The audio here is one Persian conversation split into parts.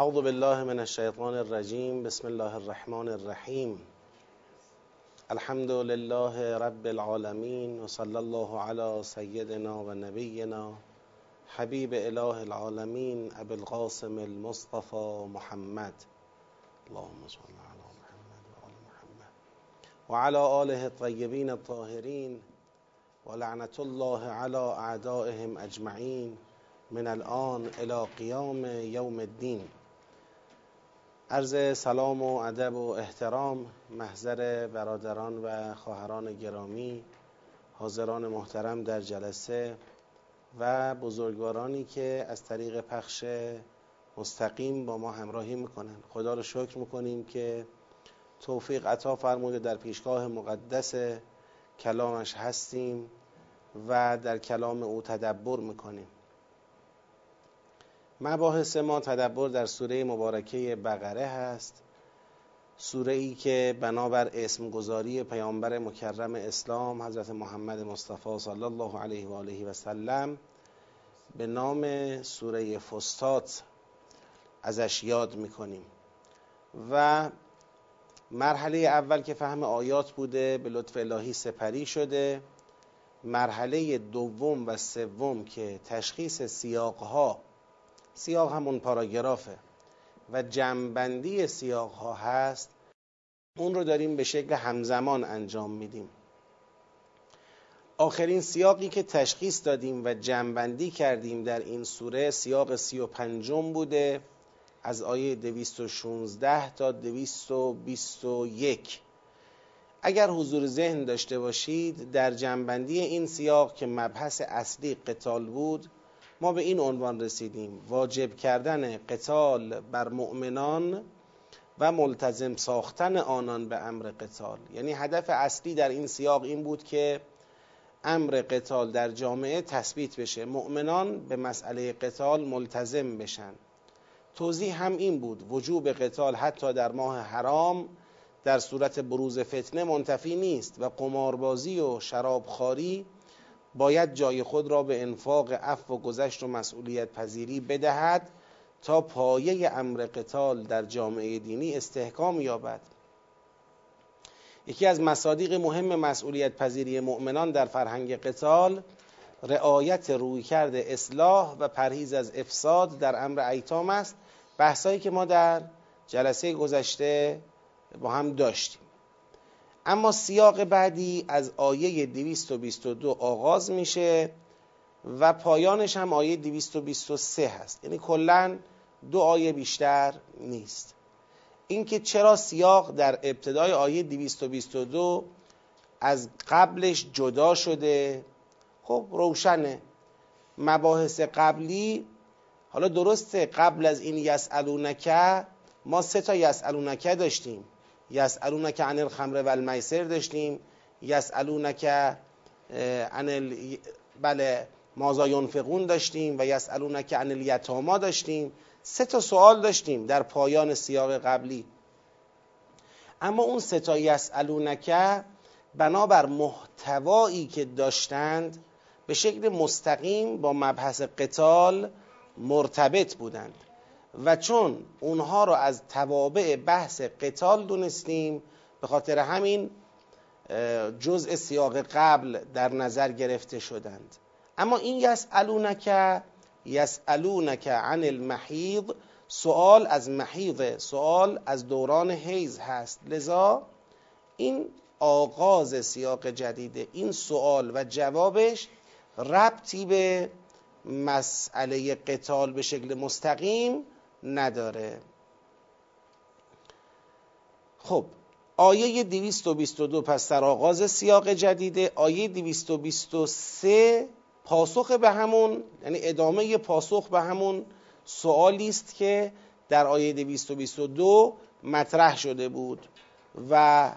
اعوذ بالله من الشیطان الرجیم بسم الله الرحمن الرحیم. الحمد لله رب العالمین و صلی الله علی سیدنا و نبینا حبیب اله العالمین ابو القاسم المصطفى محمد. اللهم صل علی محمد و آل محمد. و علی آله الطیبین الطاهرین و لعنت الله علی اعدائهم اجمعین من الان الى قیام یوم الدین. عرض سلام و ادب و احترام محضر برادران و خواهران گرامی حاضران محترم در جلسه و بزرگوارانی که از طریق پخش مستقیم با ما همراهی می‌کنن. خدا رو شکر می‌کنیم که توفیق عطا فرموده در پیشگاه مقدس کلامش هستیم و در کلام او تدبر می‌کنیم. مباحث ما تدبر در سوره مبارکه بقره هست. سوره ای که بنابر اسمگذاری پیامبر مکرم اسلام حضرت محمد مصطفی صلی الله علیه و آله و سلم به نام سوره فستات ازش یاد می‌کنیم. و مرحله اول که فهم آیات بوده به لطف الهی سپری شده. مرحله دوم و سوم که تشخیص سیاقها سیاق همون پاراگرافه. و جمعبندی سیاق ها هست اون رو داریم به شکل همزمان انجام میدیم. آخرین سیاقی که تشخیص دادیم و جمعبندی کردیم در این سوره سیاق سی و پنجم بوده از آیه 216 تا 221 اگر حضور ذهن داشته باشید در جنبندی این سیاق که مبحث اصلی قتال بود ما به این عنوان رسیدیم. واجب کردن قتال بر مؤمنان و ملتزم ساختن آنان به امر قتال. یعنی هدف اصلی در این سیاق این بود که امر قتال در جامعه تثبیت بشه. مؤمنان به مسئله قتال ملتزم بشن. توضیح هم این بود. وجوب قتال حتی در ماه حرام در صورت بروز فتنه منتفی نیست و قماربازی و شرابخواری باید جای خود را به انفاق عفو و گذشت و مسئولیت پذیری بدهد تا پایه امر قتال در جامعه دینی استحکام یابد. یکی از مصادیق مهم مسئولیت پذیری مؤمنان در فرهنگ قتال رعایت رویکرد اصلاح و پرهیز از افساد در امر ایتام است. بحثایی که ما در جلسه گذشته با هم داشتیم. اما سیاق بعدی از آیه 222 آغاز میشه و پایانش هم آیه 223 هست. یعنی کلا دو آیه بیشتر نیست. اینکه چرا سیاق در ابتدای آیه 222 از قبلش جدا شده خب روشنه. مباحث قبلی حالا درسته قبل از این یسالونکه ما سه تا یسالونکه داشتیم. یسالونک عن الخمر و المیسر داشتیم یسالونک عن ال... بله مازا ینفقون داشتیم و یسالونک عن الیتاما داشتیم. سه تا سوال داشتیم در پایان سیاق قبلی. اما اون سه تا یسالونک بنابر محتوایی که داشتند به شکل مستقیم با مبحث قتال مرتبط بودند. و چون اونها رو از توابع بحث قتال دونستیم به خاطر همین جزء سیاق قبل در نظر گرفته شدند. اما این یسالونک یسالونک عن المحیض سوال از محیض سوال از دوران حیض هست. لذا این آغاز سیاق جدید این سوال و جوابش ربطی به مسئله قتال به شکل مستقیم نداره. خب آیه 222 پس در آغاز سیاق جدیده آیه 223 پاسخ به همون یعنی ادامه پاسخ به همون سوالی است که در آیه 222 مطرح شده بود و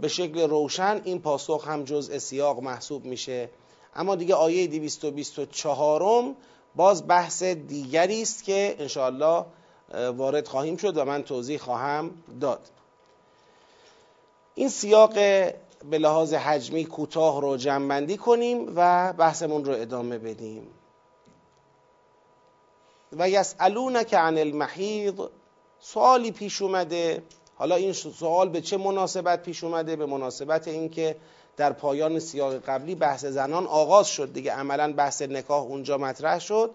به شکل روشن این پاسخ هم جزء سیاق محسوب میشه. اما دیگه آیه 224 باز بحث دیگری است که انشاءالله وارد خواهیم شد و من توضیح خواهم داد. این سیاق به لحاظ حجمی کوتاه رو جمعبندی کنیم و بحثمون رو ادامه بدیم. و یسالونک عن المحیض سوالی پیش اومده. حالا این سوال به چه مناسبت پیش اومده؟ به مناسبت اینکه در پایان سیاق قبلی بحث زنان آغاز شد دیگه. عملا بحث نکاح اونجا مطرح شد.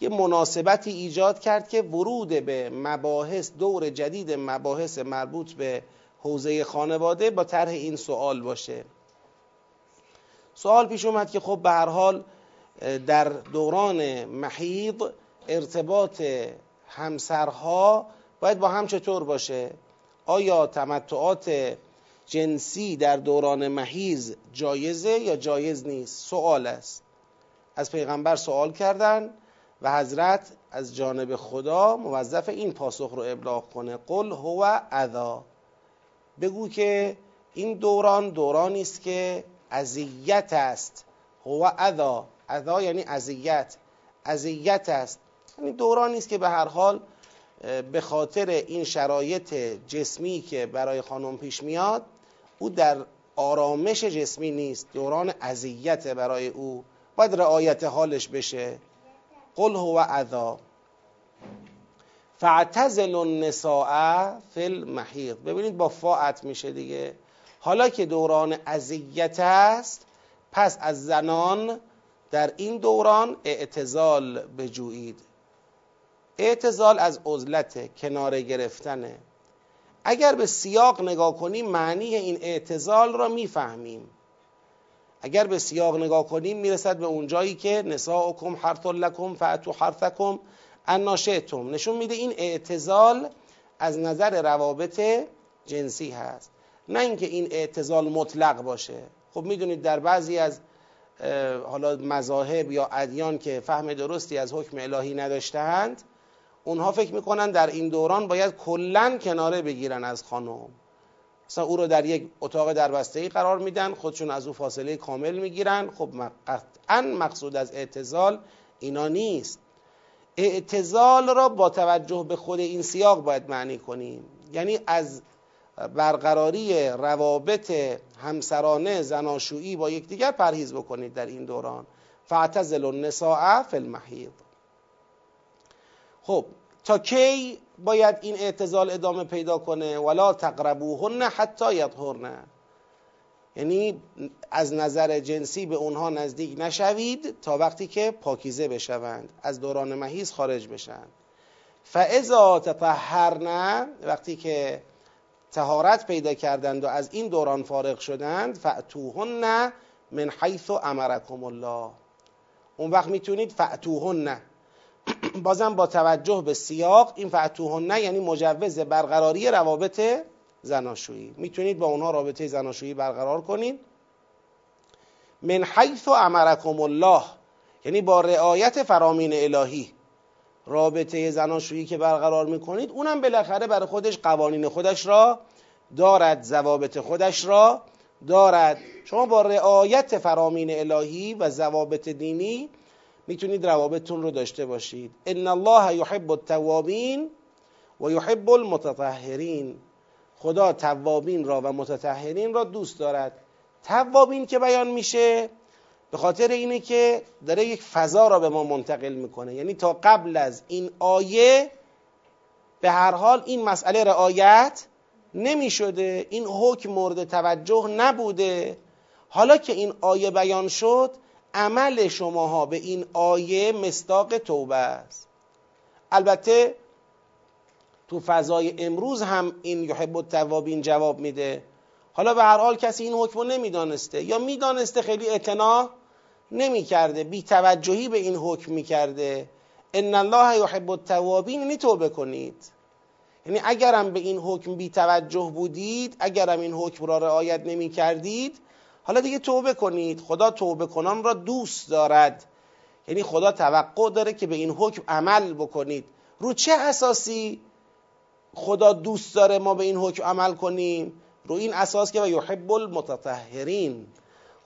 یه مناسبتی ایجاد کرد که ورود به مباحث دور جدید مباحث مربوط به حوزه خانواده با طرح این سوال باشه. سوال پیش اومد که خب به هر حال در دوران محیض ارتباط همسرها باید با هم چطور باشه؟ آیا تمتعات جنسی در دوران محیز جایزه یا جایز نیست؟ سوال است. از پیغمبر سوال کردن و حضرت از جانب خدا موظف این پاسخ رو ابلاغ کنه. قل هو اذا. بگو که این دوران دورانی است که اذیت است. هو اذا. اذا یعنی اذیت. اذیت است. یعنی دورانی است که به هر حال به خاطر این شرایط جسمی که برای خانم پیش میاد او در آرامش جسمی نیست. دوران اذیت برای او. باید رعایت حالش بشه. قل هو اذا. فاعتزل النساء فی المحیض ببینید با فاعت میشه دیگه. حالا که دوران اذیت است پس از زنان در این دوران اعتزال بجویید. اعتزال از عزلت کناره گرفتنه اگر به سیاق نگاه کنیم معنی این اعتزال را می‌فهمیم. اگر به سیاق نگاه کنیم می‌رسد به اونجایی که نساءکم حرث لکم فاتو حرثکم اناشئتم نشون میده این اعتزال از نظر روابط جنسی هست. نه اینکه این اعتزال مطلق باشه. خب می‌دونید در بعضی از حالا مذاهب یا ادیان که فهم درستی از حکم الهی نداشتهاند اونها فکر می‌کنن در این دوران باید کلا کناره بگیرن از خانم. مثلا او رو در یک اتاق دربسته ای قرار میدن خودشون از او فاصله کامل می‌گیرن. خب قطعا مقصود از اعتزال اینا نیست. اعتزال را با توجه به خود این سیاق باید معنی کنیم. یعنی از برقراری روابط همسرانه زناشویی با یکدیگر پرهیز بکنید در این دوران. فاعتزل النساء فی المحیض خب تا کی باید این اعتزال ادامه پیدا کنه؟ ولا تقربوهن حتی یطهرن. یعنی از نظر جنسی به اونها نزدیک نشوید تا وقتی که پاکیزه بشوند از دوران مهیز خارج بشن فاذا تطهرن وقتی که تهارت پیدا کردند و از این دوران فارغ شدند فاتوهن من حیث امرکم الله. اون وقت می‌تونید فاتوهن بازم با توجه به سیاق این نه یعنی مجوز برقراری روابط زناشویی. می‌تونید با اونها رابطه زناشویی برقرار کنید من حیث امرکم الله یعنی با رعایت فرامین الهی رابطه زناشویی که برقرار می‌کنید اونم بالاخره برای خودش قوانین خودش را دارد ضوابط خودش را دارد. شما با رعایت فرامین الهی و ضوابط دینی می‌تونید روابطتون رو داشته باشید. ان الله یحب التوابین و یحب المتطهرین. خدا توابین را و متطهرین را دوست دارد. توابین که بیان میشه به خاطر اینه که داره یک فضا را به ما منتقل می‌کنه. یعنی تا قبل از این آیه به هر حال این مسئله رعایت نمی شده این حکم مورد توجه نبوده. حالا که این آیه بیان شد عمل شماها به این آیه مستاق توبه است. البته تو فضای امروز هم این یحب التوابین جواب میده. حالا به هر حال کسی این حکم رو نمی‌دانسته یا می‌دانسته خیلی اعتنا نمی‌کرده بی توجهی به این حکم می‌کرده. ان الله یحب التوابین یعنی توبه کنید. یعنی اگرم به این حکم بی توجه بودید اگرم این حکم را رعایت نمی کردید حالا دیگه توبه کنید. خدا توبه کنان را دوست دارد. یعنی خدا توقع داره که به این حکم عمل بکنید. رو چه اساسی خدا دوست داره ما به این حکم عمل کنیم؟ رو این اساس که و یحب المتطهرین.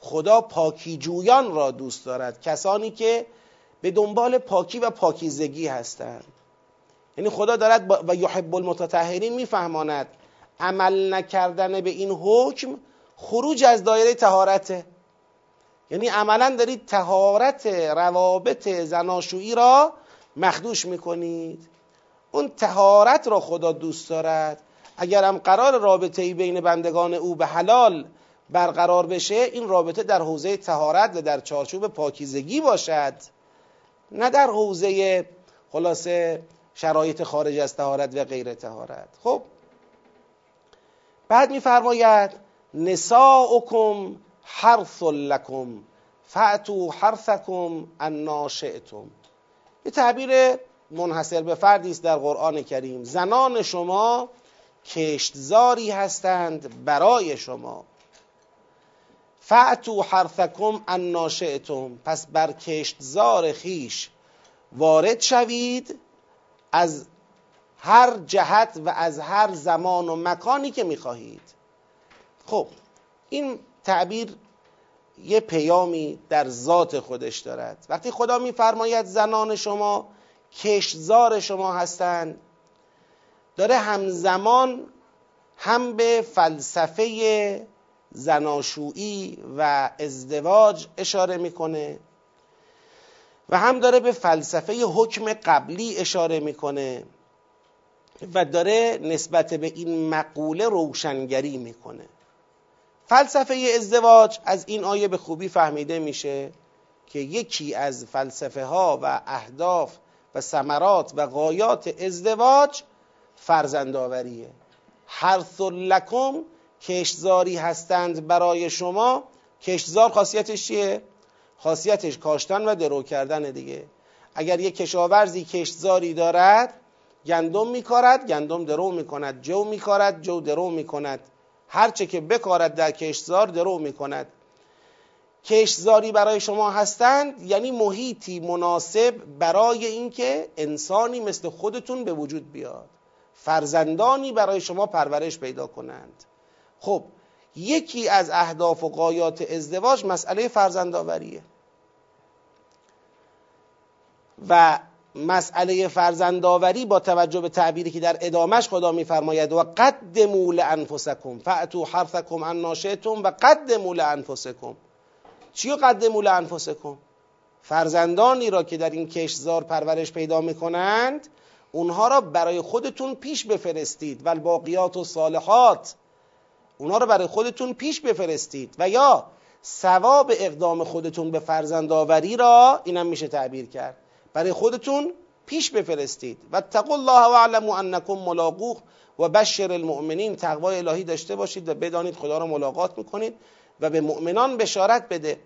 خدا پاکی جویان را دوست دارد. کسانی که به دنبال پاکی و پاکیزگی هستند. یعنی خدا دارد و یحب المتطهرین میفهماند. عمل نکردن به این حکم خروج از دایره تهارته یعنی عملا دارید تهارت روابط زناشویی را مخدوش می‌کنید. اون تهارت را خدا دوست دارد. اگرم قرار رابطه ای بین بندگان او به حلال برقرار بشه این رابطه در حوزه تهارت و در چارچوب پاکیزگی باشد. نه در حوزه خلاصه شرایط خارج از تهارت و غیر تهارت خب بعد میفرماید نساؤکم حرث لکم فعتو حرثکم ان شئتم یه تعبیر منحصر به فردی است در قرآن کریم. زنان شما کشتزاری هستند برای شما. فعتو حرثکم ان شئتم پس بر کشتزار خیش وارد شوید از هر جهت و از هر زمان و مکانی که می‌خواهید. خب این تعبیر یه پیامی در ذات خودش دارد. وقتی خدا میفرماید زنان شما کشزار شما هستند داره همزمان هم به فلسفه زناشویی و ازدواج اشاره می‌کنه و هم داره به فلسفه حکم قبلی اشاره می‌کنه و داره نسبت به این مقوله روشنگری می‌کنه. فلسفه ازدواج از این آیه به خوبی فهمیده میشه که یکی از فلسفه ها و اهداف و ثمرات و غایات ازدواج فرزندآوریه. حرث لکم کشزاری هستند برای شما. کشزار خاصیتش چیه؟ خاصیتش کاشتن و درو کردن دیگه. اگر یک کشاورزی کشتزاری دارد گندم میکارد گندم درو می‌کند جو میکارد جو درو می‌کند. هرچه که بکارد در کشتزار درو می‌کند. کشتزاری برای شما هستند یعنی محیطی مناسب برای اینکه انسانی مثل خودتون به وجود بیاد. فرزندانی برای شما پرورش پیدا کنند. خب یکی از اهداف و قایات ازدواج مسئله فرزندآوریه. و مسئله فرزندآوری با توجه به تعبیری که در ادامش خدا میفرماید و قدموا لانفسکم فاتوا حرثکم ان ناشئتم و قدموا لانفسکم چی قدموا لانفسکم فرزندانی را که در این کشزار پرورش پیدا می‌کنند اونها را برای خودتون پیش بفرستید. و الباقیات و صالحات اونها را برای خودتون پیش بفرستید. و یا ثواب اقدام خودتون به فرزندآوری را اینم میشه تعبیر کرد. برای خودتون پیش بفرستید. و تقوا الله و علموا انکم ملاقوه و بشر المؤمنین. تقوای الهی داشته باشید و بدانید خدا را ملاقات می‌کنید و به مؤمنان بشارت بده.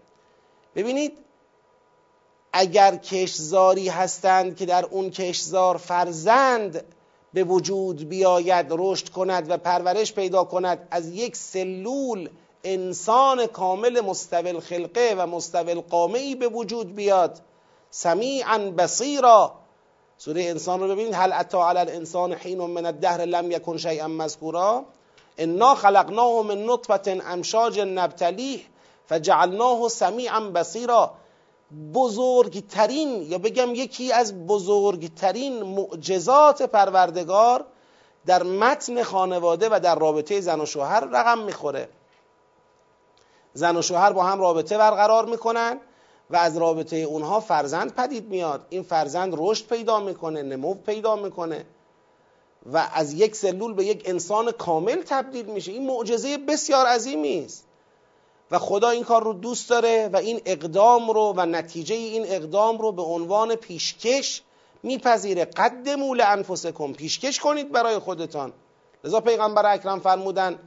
ببینید اگر کشزاری هستند که در اون کشزار فرزند به وجود بیاید رشد کند و پرورش پیدا کند از یک سلول انسان کامل مستول خلقه و مستول قامه به وجود بیاد سمیعا بصیرا. سوره انسان رو ببینید. هل اتا علی الانسان حین من الدهر لم یکن شیئا مذکورا. انا خلقناه من نطفه امشاج نبتلیه فجعلناه سمیعا بصیرا. بزرگترین یا بگم یکی از بزرگترین معجزات پروردگار در متن خانواده و در رابطه زن و شوهر رقم می‌خوره. زن و شوهر با هم رابطه برقرار می‌کنن. و از رابطه اونها فرزند پدید میاد. این فرزند رشد پیدا می‌کنه نمو پیدا می‌کنه و از یک سلول به یک انسان کامل تبدیل میشه. این معجزه بسیار عظیمی است. و خدا این کار رو دوست داره و این اقدام رو و نتیجه این اقدام رو به عنوان پیشکش میپذیره. قدموا لانفسکم پیشکش کنید برای خودتان. لذا پیغمبر اکرم فرمودن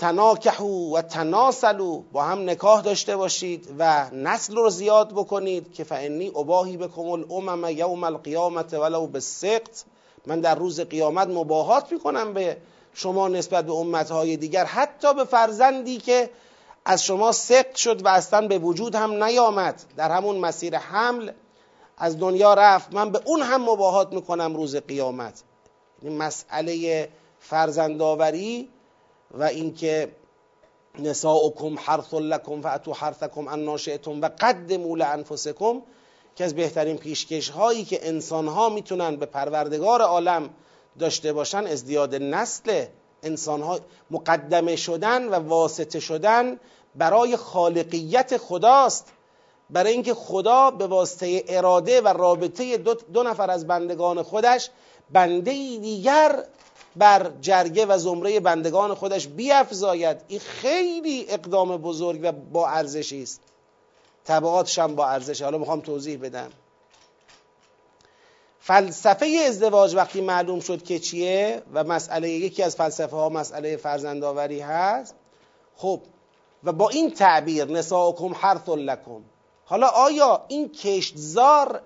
تناکحو و تناسلو با هم نکاح داشته باشید و نسل رو زیاد بکنید که فعنی اباهی بکم الامم یوم القیامت ولو بالسقط. من در روز قیامت مباهات می‌کنم به شما نسبت به امتهای دیگر حتی به فرزندی که از شما سقط شد و اصلا به وجود هم نیامد. در همون مسیر حمل از دنیا رفت. من به اون هم مباهات می‌کنم روز قیامت. این مسئله فرزندآوری و اینکه نساؤکم حرث لکم فاتو حرثکم ان ناشئتم و قدموا لانفسکم که از بهترین پیشکش هایی که انسان ها می‌تونن به پروردگار عالم داشته باشن ازدیاد نسل انسان ها مقدمه شدن و واسطه شدن برای خالقیت خداست. برای اینکه خدا به واسطه اراده و رابطه دو, دو نفر از بندگان خودش بنده دیگر بر جرگه و زمره بندگان خودش بیافزاید این خیلی اقدام بزرگ و با ارزشی است. تبعاتش هم با ارزش. حالا می‌خوام توضیح بدم. فلسفه ازدواج وقتی معلوم شد که چیه و مسئله یکی از فلسفه ها مسئله فرزندآوری هست خب و با این تعبیر نساءکم حرث لکم. حالا آیا این کشتزار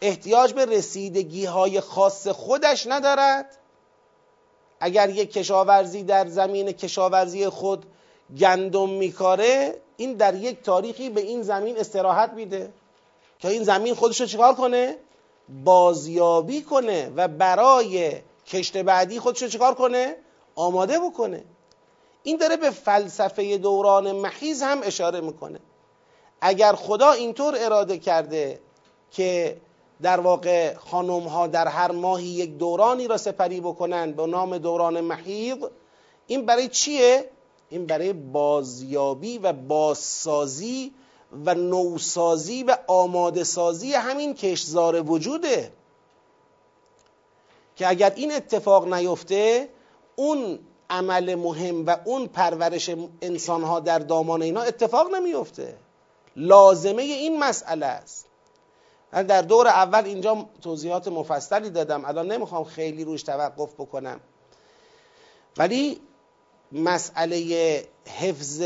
احتیاج به رسیدگی های خاص خودش ندارد؟ اگر یک کشاورزی در زمین کشاورزی خود گندم میکاره این در یک تاریخی به این زمین استراحت میده. که این زمین خودش رو چیکار کنه؟ بازیابی کنه و برای کشت بعدی خودش رو چیکار کنه؟ آماده بکنه. این داره به فلسفه دوران محیز هم اشاره می‌کنه. اگر خدا اینطور اراده کرده که در واقع خانم ها در هر ماهی یک دورانی را سپری بکنند به نام دوران محیض این برای چیه؟ این برای بازیابی و بازسازی و نوسازی و آماده سازی همین کشزار وجوده. که اگر این اتفاق نیفته اون عمل مهم و اون پرورش انسان ها در دامان اینا اتفاق نمیفته لازمه این مسئله است. من در دور اول اینجا توضیحات مفصلی دادم. الان نمی‌خوام خیلی روش توقف بکنم. ولی مسئله حفظ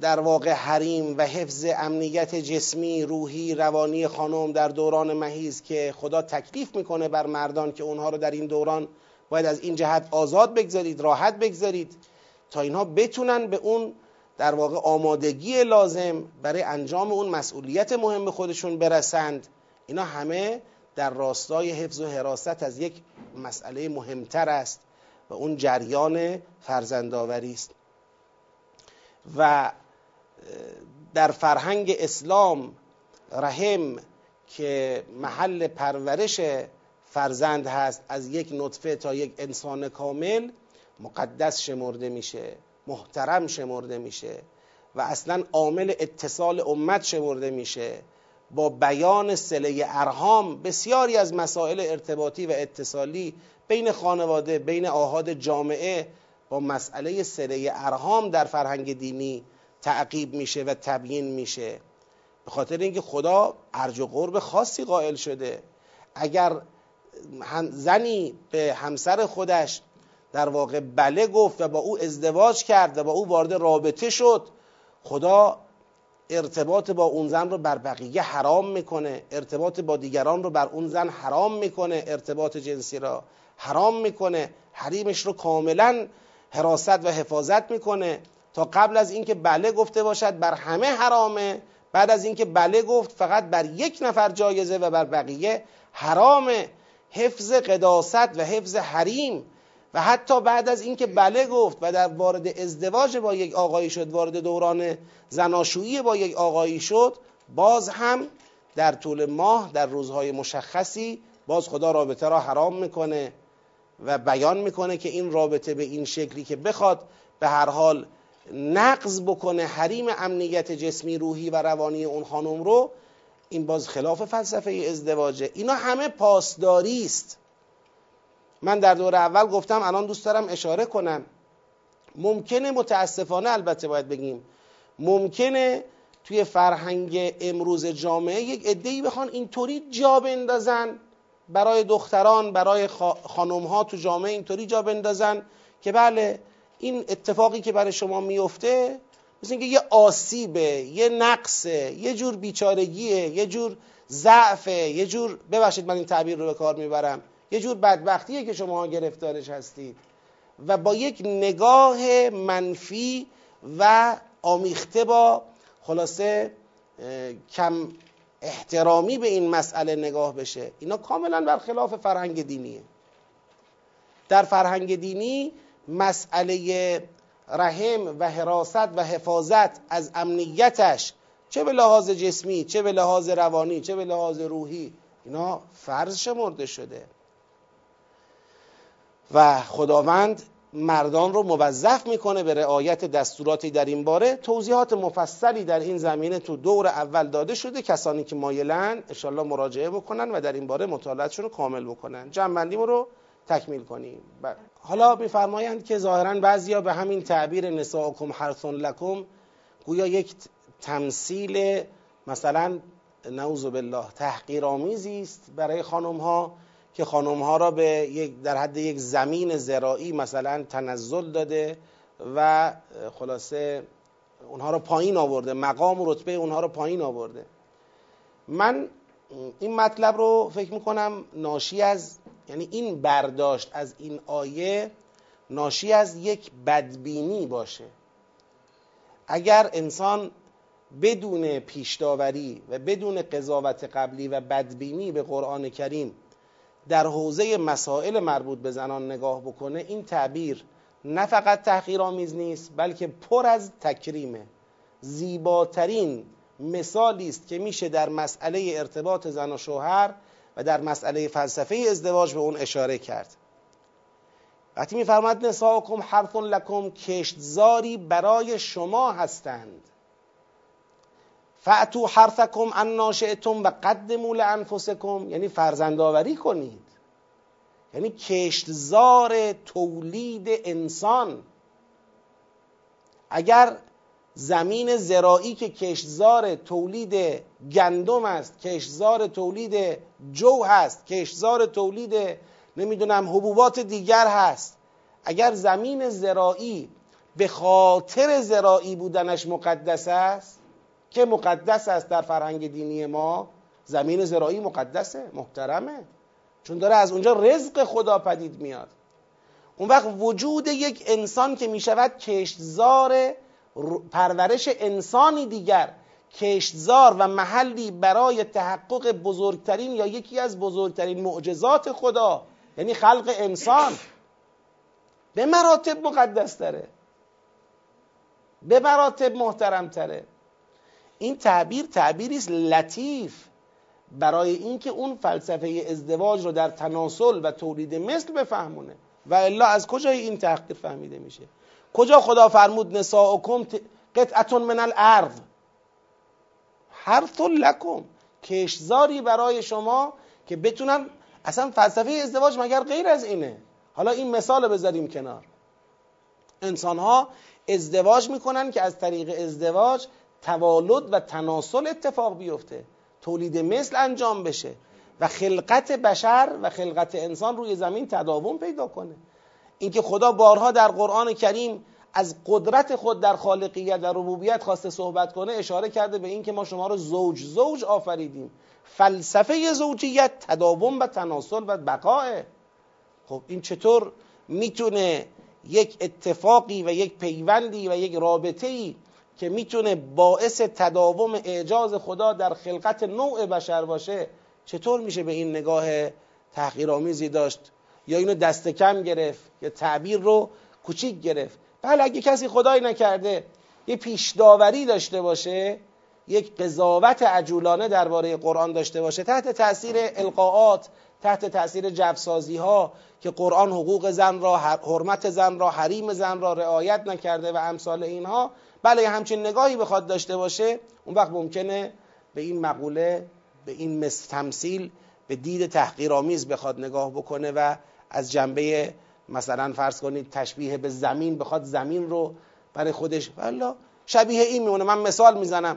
در واقع حریم و حفظ امنیت جسمی روحی روانی خانم در دوران مهیز که خدا تکلیف می‌کنه بر مردان که اونها رو در این دوران باید از این جهت آزاد بگذارید راحت بگذارید تا اینها بتونن به اون در واقع آمادگی لازم برای انجام اون مسئولیت مهم خودشون برسند. اینا همه در راستای حفظ و حراست از یک مسئله مهمتر است و اون جریان فرزندآوری است. و در فرهنگ اسلام رحم که محل پرورش فرزند هست از یک نطفه تا یک انسان کامل مقدس شمرده میشه. محترم شمرده میشه و اصلا عامل اتصال امت شمرده میشه با بیان سله ارهام بسیاری از مسائل ارتباطی و اتصالی بین خانواده بین آهاد جامعه با مسئله سله ارهام در فرهنگ دینی تعقیب میشه و تبیین میشه. به خاطر اینکه خدا ارج و قرب خاصی قائل شده. اگر زنی به همسر خودش در واقع بله گفت و با او ازدواج کرد و با او وارد رابطه شد. خدا ارتباط با اون زن رو بر بقیه حرام می‌کنه. ارتباط با دیگران رو بر اون زن حرام می‌کنه. ارتباط جنسی را حرام می‌کنه. حریمش رو کاملا حراست و حفاظت می‌کنه. تا قبل از اینکه بله گفته باشد بر همه حرامه. بعد از اینکه بله گفت فقط بر یک نفر جایزه و بر بقیه حرامه. حفظ قداست و حفظ حریم و حتی بعد از اینکه بله گفت و در وارد ازدواج با یک آقایی شد وارد دوران زناشویی با یک آقایی شد باز هم در طول ماه در روزهای مشخصی باز خدا رابطه را حرام می‌کنه و بیان می‌کنه که این رابطه به این شکلی که بخواد به هر حال نقض بکنه حریم امنیت جسمی روحی و روانی اون خانم رو این باز خلاف فلسفه ازدواجه. اینا همه پاسداری است. من در دور اول گفتم الان دوست دارم اشاره کنم. ممکنه متاسفانه البته باید بگیم. ممکنه توی فرهنگ امروز جامعه یک عده‌ای بخوان اینطوری جا بندازن برای دختران برای خانم ها تو جامعه اینطوری جا بندازن که بله این اتفاقی که برای شما میفته مثل اینکه یه آسیبه یه نقصه یه جور بیچارگیه یه جور ضعفه یه جور ببخشید من این تعبیر رو به کار می‌برم. یه جور بدبختیه که شما گرفتارش هستید. و با یک نگاه منفی و آمیخته با خلاصه کم احترامی به این مسئله نگاه بشه. اینا کاملا برخلاف فرهنگ دینیه. در فرهنگ دینی مسئله رحم و حراست و حفاظت از امنیتش چه به لحاظ جسمی چه به لحاظ روانی چه به لحاظ روحی اینا فرض شمرده شده. و خداوند مردان رو موظف می‌کنه به رعایت دستوراتی در این باره. توضیحات مفصلی در این زمینه تو دور اول داده شده. کسانی که مایلن انشالله مراجعه بکنن و در این باره مطالعاتشون رو کامل بکنن. جنبندیم رو تکمیل کنیم. حالا میفرمایند که ظاهرا بعضیا به همین تعبیر نساءکم حرثون لکم گویا یک تمثیل مثلا نعوذ بالله تحقیرآمیزی است برای خانم ها که خانم ها را به یک در حد یک زمین زراعی مثلا تنزل داده و خلاصه اونها را پایین آورده مقام و رتبه اونها را پایین آورده. من این مطلب رو فکر می‌کنم ناشی از یعنی این برداشت از این آیه ناشی از یک بدبینی باشه. اگر انسان بدون پیشداوری و بدون قضاوت قبلی و بدبینی به قرآن کریم در حوزه مسائل مربوط به زنان نگاه بکنه این تعبیر نه فقط تحقیرآمیز نیست بلکه پر از تکریمه. زیباترین مثالی است که میشه در مسئله ارتباط زن و شوهر و در مسئله فلسفه ازدواج به اون اشاره کرد. وقتی میفرماد نساءکم حرث لکم کشتزاری برای شما هستند. فعتو حرثکم ان ناشئتم و قدموا لانفسکم یعنی فرزندآوری کنید. یعنی کشتزار تولید انسان. اگر زمین زراعی که کشتزار تولید گندم است کشتزار تولید جو هست کشتزار تولید نمی‌دونم حبوبات دیگر هست اگر زمین زراعی به خاطر زراعی بودنش مقدس است که مقدس است در فرهنگ دینی ما زمین زراعی مقدسه محترمه. چون داره از اونجا رزق خدا پدید میاد. اون وقت وجود یک انسان که می‌شود کشتزار پرورش انسانی دیگر کشتزار و محلی برای تحقق بزرگترین یا یکی از بزرگترین معجزات خدا یعنی خلق انسان به مراتب مقدس تره. به مراتب محترم تره. این تعبیر تعبیری است لطیف برای اینکه اون فلسفه ازدواج رو در تناسل و تولید مثل بفهمونه. و الا از کجای این تحقیر فهمیده میشه؟ کجا خدا فرمود نساءکم قطعتون من الارض؟ حرث لکم. کشزاری برای شما که بتونن اصلا فلسفه ازدواج مگر غیر از اینه؟ حالا این مثال بذاریم کنار. انسان ها ازدواج می‌کنن که از طریق ازدواج توالد و تناسل اتفاق بیفته. تولید مثل انجام بشه و خلقت بشر و خلقت انسان روی زمین تداوم پیدا کنه. اینکه خدا بارها در قرآن کریم از قدرت خود در خالقیت و ربوبیت خواسته صحبت کنه اشاره کرده به اینکه ما شما رو زوج زوج آفریدیم. فلسفه زوجیت تداوم و تناسل و بقاه خب این چطور می‌تونه یک اتفاقی و یک پیوندی و یک رابطه ای که می‌تونه باعث تداوم اعجاز خدا در خلقت نوع بشر باشه چطور میشه به این نگاه تحقیرآمیزی داشت؟ یا اینو دست کم گرفت؟ یا تعبیر رو کوچیک گرفت؟ بله اگه کسی خدای نکرده یه پیشداوری داشته باشه یک قضاوت عجولانه درباره قرآن داشته باشه تحت تاثیر القاعات تحت تاثیر جبسازی ها که قرآن حقوق زن را حرمت زن را حریم زن را رعایت نکرده و امثال اینها بله همچین نگاهی بخواد داشته باشه اون وقت ممکنه به این مقوله به این تمثیل به دید تحقیرآمیز بخواد نگاه بکنه و از جنبه مثلا فرض کنید تشبیه به زمین بخواد زمین رو برای خودش والا شبیه این میمونه. من مثال می‌زنم.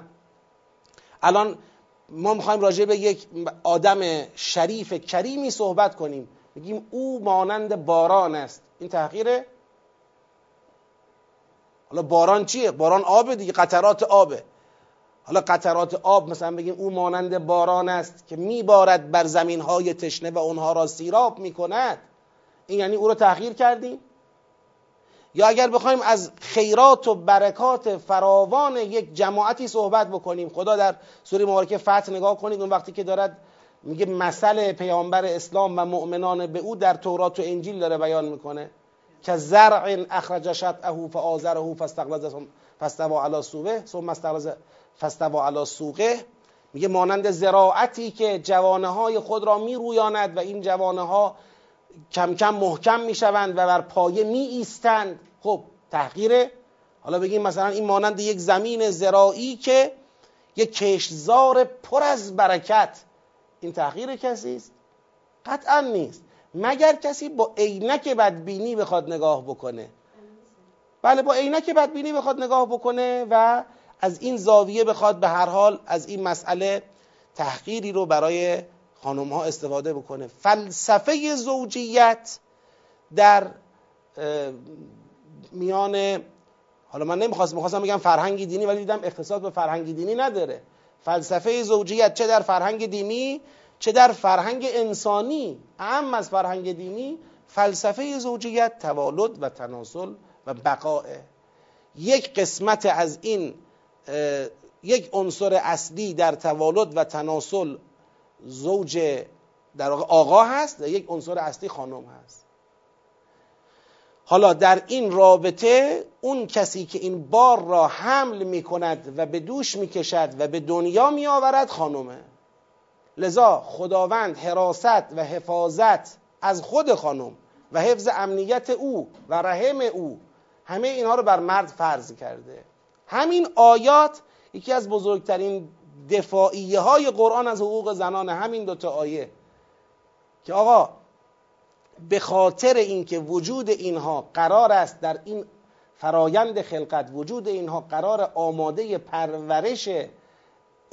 الان ما می‌خوایم راجع به یک آدم شریف کریمی صحبت کنیم. میگیم او مانند باران است. این تحقیره؟ حالا باران چیه؟ باران آبه دیگه قطرات آبه. حالا قطرات آب مثلا بگیم او مانند باران است که میبارد بر زمین های تشنه و اونها را سیراب می‌کند. این یعنی او رو تحقیر کردیم؟ یا اگر بخوایم از خیرات و برکات فراوان یک جماعتی صحبت بکنیم خدا در سوره مبارکه فتح نگاه کنید اون وقتی که دارد میگه مثل پیامبر اسلام و مؤمنان به او در تورات و انجیل داره بیان می‌کنه. که زرع اخرج شطعه فآزره فاستغلظ فاستوى علی سوقه. ثم استغلظ فاستوى علی سوقه. میگه مانند زراعتی که جوانه های خود را میرویاند و این جوانه ها کم کم محکم می‌شوند و بر پایه می ایستند خب تحقیره حالا بگیم مثلا این مانند یک زمین زراعی که یک کشتزار پر از برکت. این تحقیر کسی است؟ قطعا نیست. مگر کسی با عینک بدبینی بخواد نگاه بکنه؟ بله با عینک بدبینی بخواد نگاه بکنه و از این زاویه بخواد به هر حال از این مسئله تحقیری رو برای خانم ها استفاده بکنه. فلسفه زوجیت در میان حالا من نمی‌خواستم می‌خواستم بگم فرهنگ دینی ولی دیدم اختصاص به فرهنگ دینی نداره. فلسفه زوجیت چه در فرهنگ دینی؟ چه در فرهنگ انسانی اهم از فرهنگ دینی فلسفه زوجیت توالد و تناسل و بقاه یک قسمت از این یک عنصر اصلی در توالد و تناسل زوج در آقا هست و یک عنصر اصلی خانم هست. حالا در این رابطه اون کسی که این بار را حمل می کند و به دوش می کشد و به دنیا می آورد خانمه. لذا خداوند حراست و حفاظت از خود خانم و حفظ امنیت او و رحم او همه اینها رو بر مرد فرض کرده. همین آیات یکی از بزرگترین دفاعیه های قرآن از حقوق زنان همین دوتا آیه که آقا به خاطر اینکه وجود اینها قرار است در این فرایند خلقت وجود اینها قرار آماده پرورش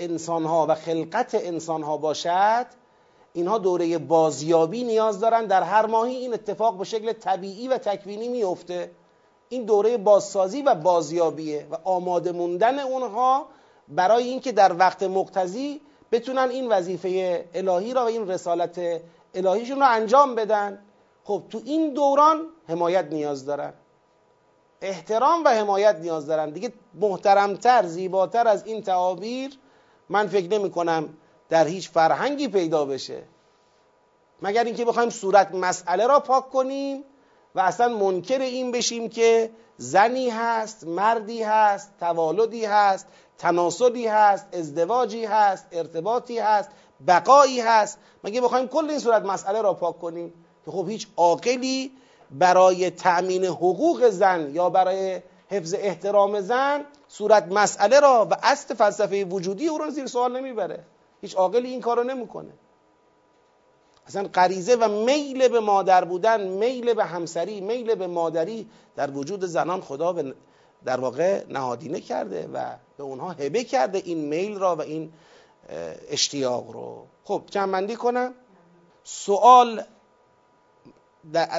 انسانها و خلقت انسانها باشد اینها دوره بازیابی نیاز دارن. در هر ماهی این اتفاق به شکل طبیعی و تکوینی میفته این دوره بازسازی و بازیابیه و آماده موندن اونها برای اینکه در وقت مقتضی بتونن این وظیفه الهی را و این رسالت الهیشون رو انجام بدن. خب تو این دوران حمایت نیاز دارن. احترام و حمایت نیاز دارن. دیگه محترمتر زیباتر از این تعابیر من فکر نمی کنم در هیچ فرهنگی پیدا بشه. مگر اینکه بخوایم صورت مسئله را پاک کنیم و اصلا منکر این بشیم که زنی هست مردی هست توالدی هست تناسلی هست ازدواجی هست ارتباطی هست بقایی هست. مگه بخوایم کل این صورت مسئله را پاک کنیم؟ که خب هیچ عاقلی برای تأمین حقوق زن یا برای حفظ احترام زن صورت مسئله را و اصل فلسفه وجودی او را زیر سوال نمی‌بره. هیچ عاقلی این کارو نمی‌کنه. اصلا غریزه و میل به مادر بودن میل به همسری میل به مادری در وجود زنان خدا به در واقع نهادینه کرده و به اونها هبه کرده این میل را و این اشتیاق رو. خب جمعندی کنم؟ سوال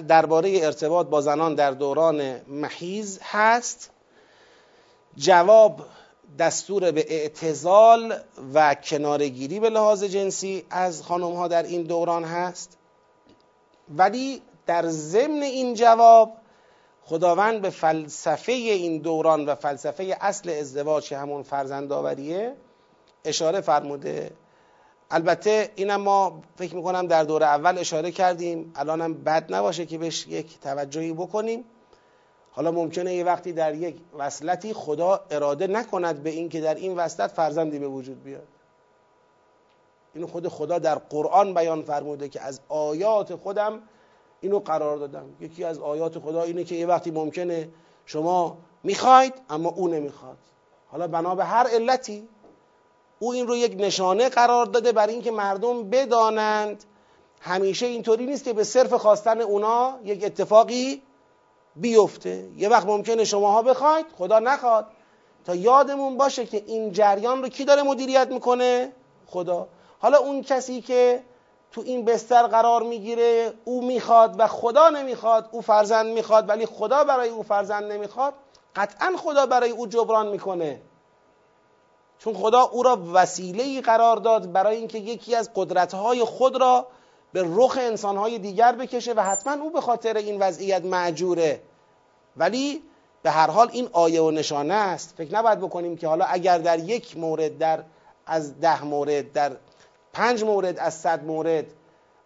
درباره ارتباط با زنان در دوران محیز هست. جواب دستور به اعتزال و کنارگیری به لحاظ جنسی از خانم ها در این دوران هست. ولی در ضمن این جواب خداوند به فلسفه این دوران و فلسفه اصل ازدواج همون فرزندآوریه اشاره فرموده البته اینم ما فکر می‌کنم در دور اول اشاره کردیم. الانم بد نباشه که بهش یک توجهی بکنیم. حالا ممکنه یه وقتی در یک وصلتی خدا اراده نکند به اینکه در این وصلت فرزندی به وجود بیاد. اینو خود خدا در قرآن بیان فرموده که از آیات خودم اینو قرار دادم. یکی از آیات خدا اینه که یه وقتی ممکنه شما می‌خواید اما او نمی‌خواد. حالا بنا به هر علتی او این رو یک نشانه قرار داده برای اینکه مردم بدانند. همیشه اینطوری نیست که به صرف خواستن اونا یک اتفاقی بیفته. یه وقت ممکنه شماها بخواید خدا نخواد. تا یادمون باشه که این جریان رو کی داره مدیریت می‌کنه؟ خدا. حالا اون کسی که تو این بستر قرار می‌گیره او می‌خواد و خدا نمی‌خواد او فرزند می‌خواد ولی خدا برای او فرزند نمی‌خواد قطعا خدا برای او جبران می‌کنه. چون خدا او را وسیله قرار داد برای اینکه یکی از قدرتهای خود را به رخ انسانهای دیگر بکشه و حتما او به خاطر این وضعیت معجوره ولی به هر حال این آیه و نشانه است. فکر نباید بکنیم که حالا اگر در یک مورد در از ده مورد در پنج مورد از صد مورد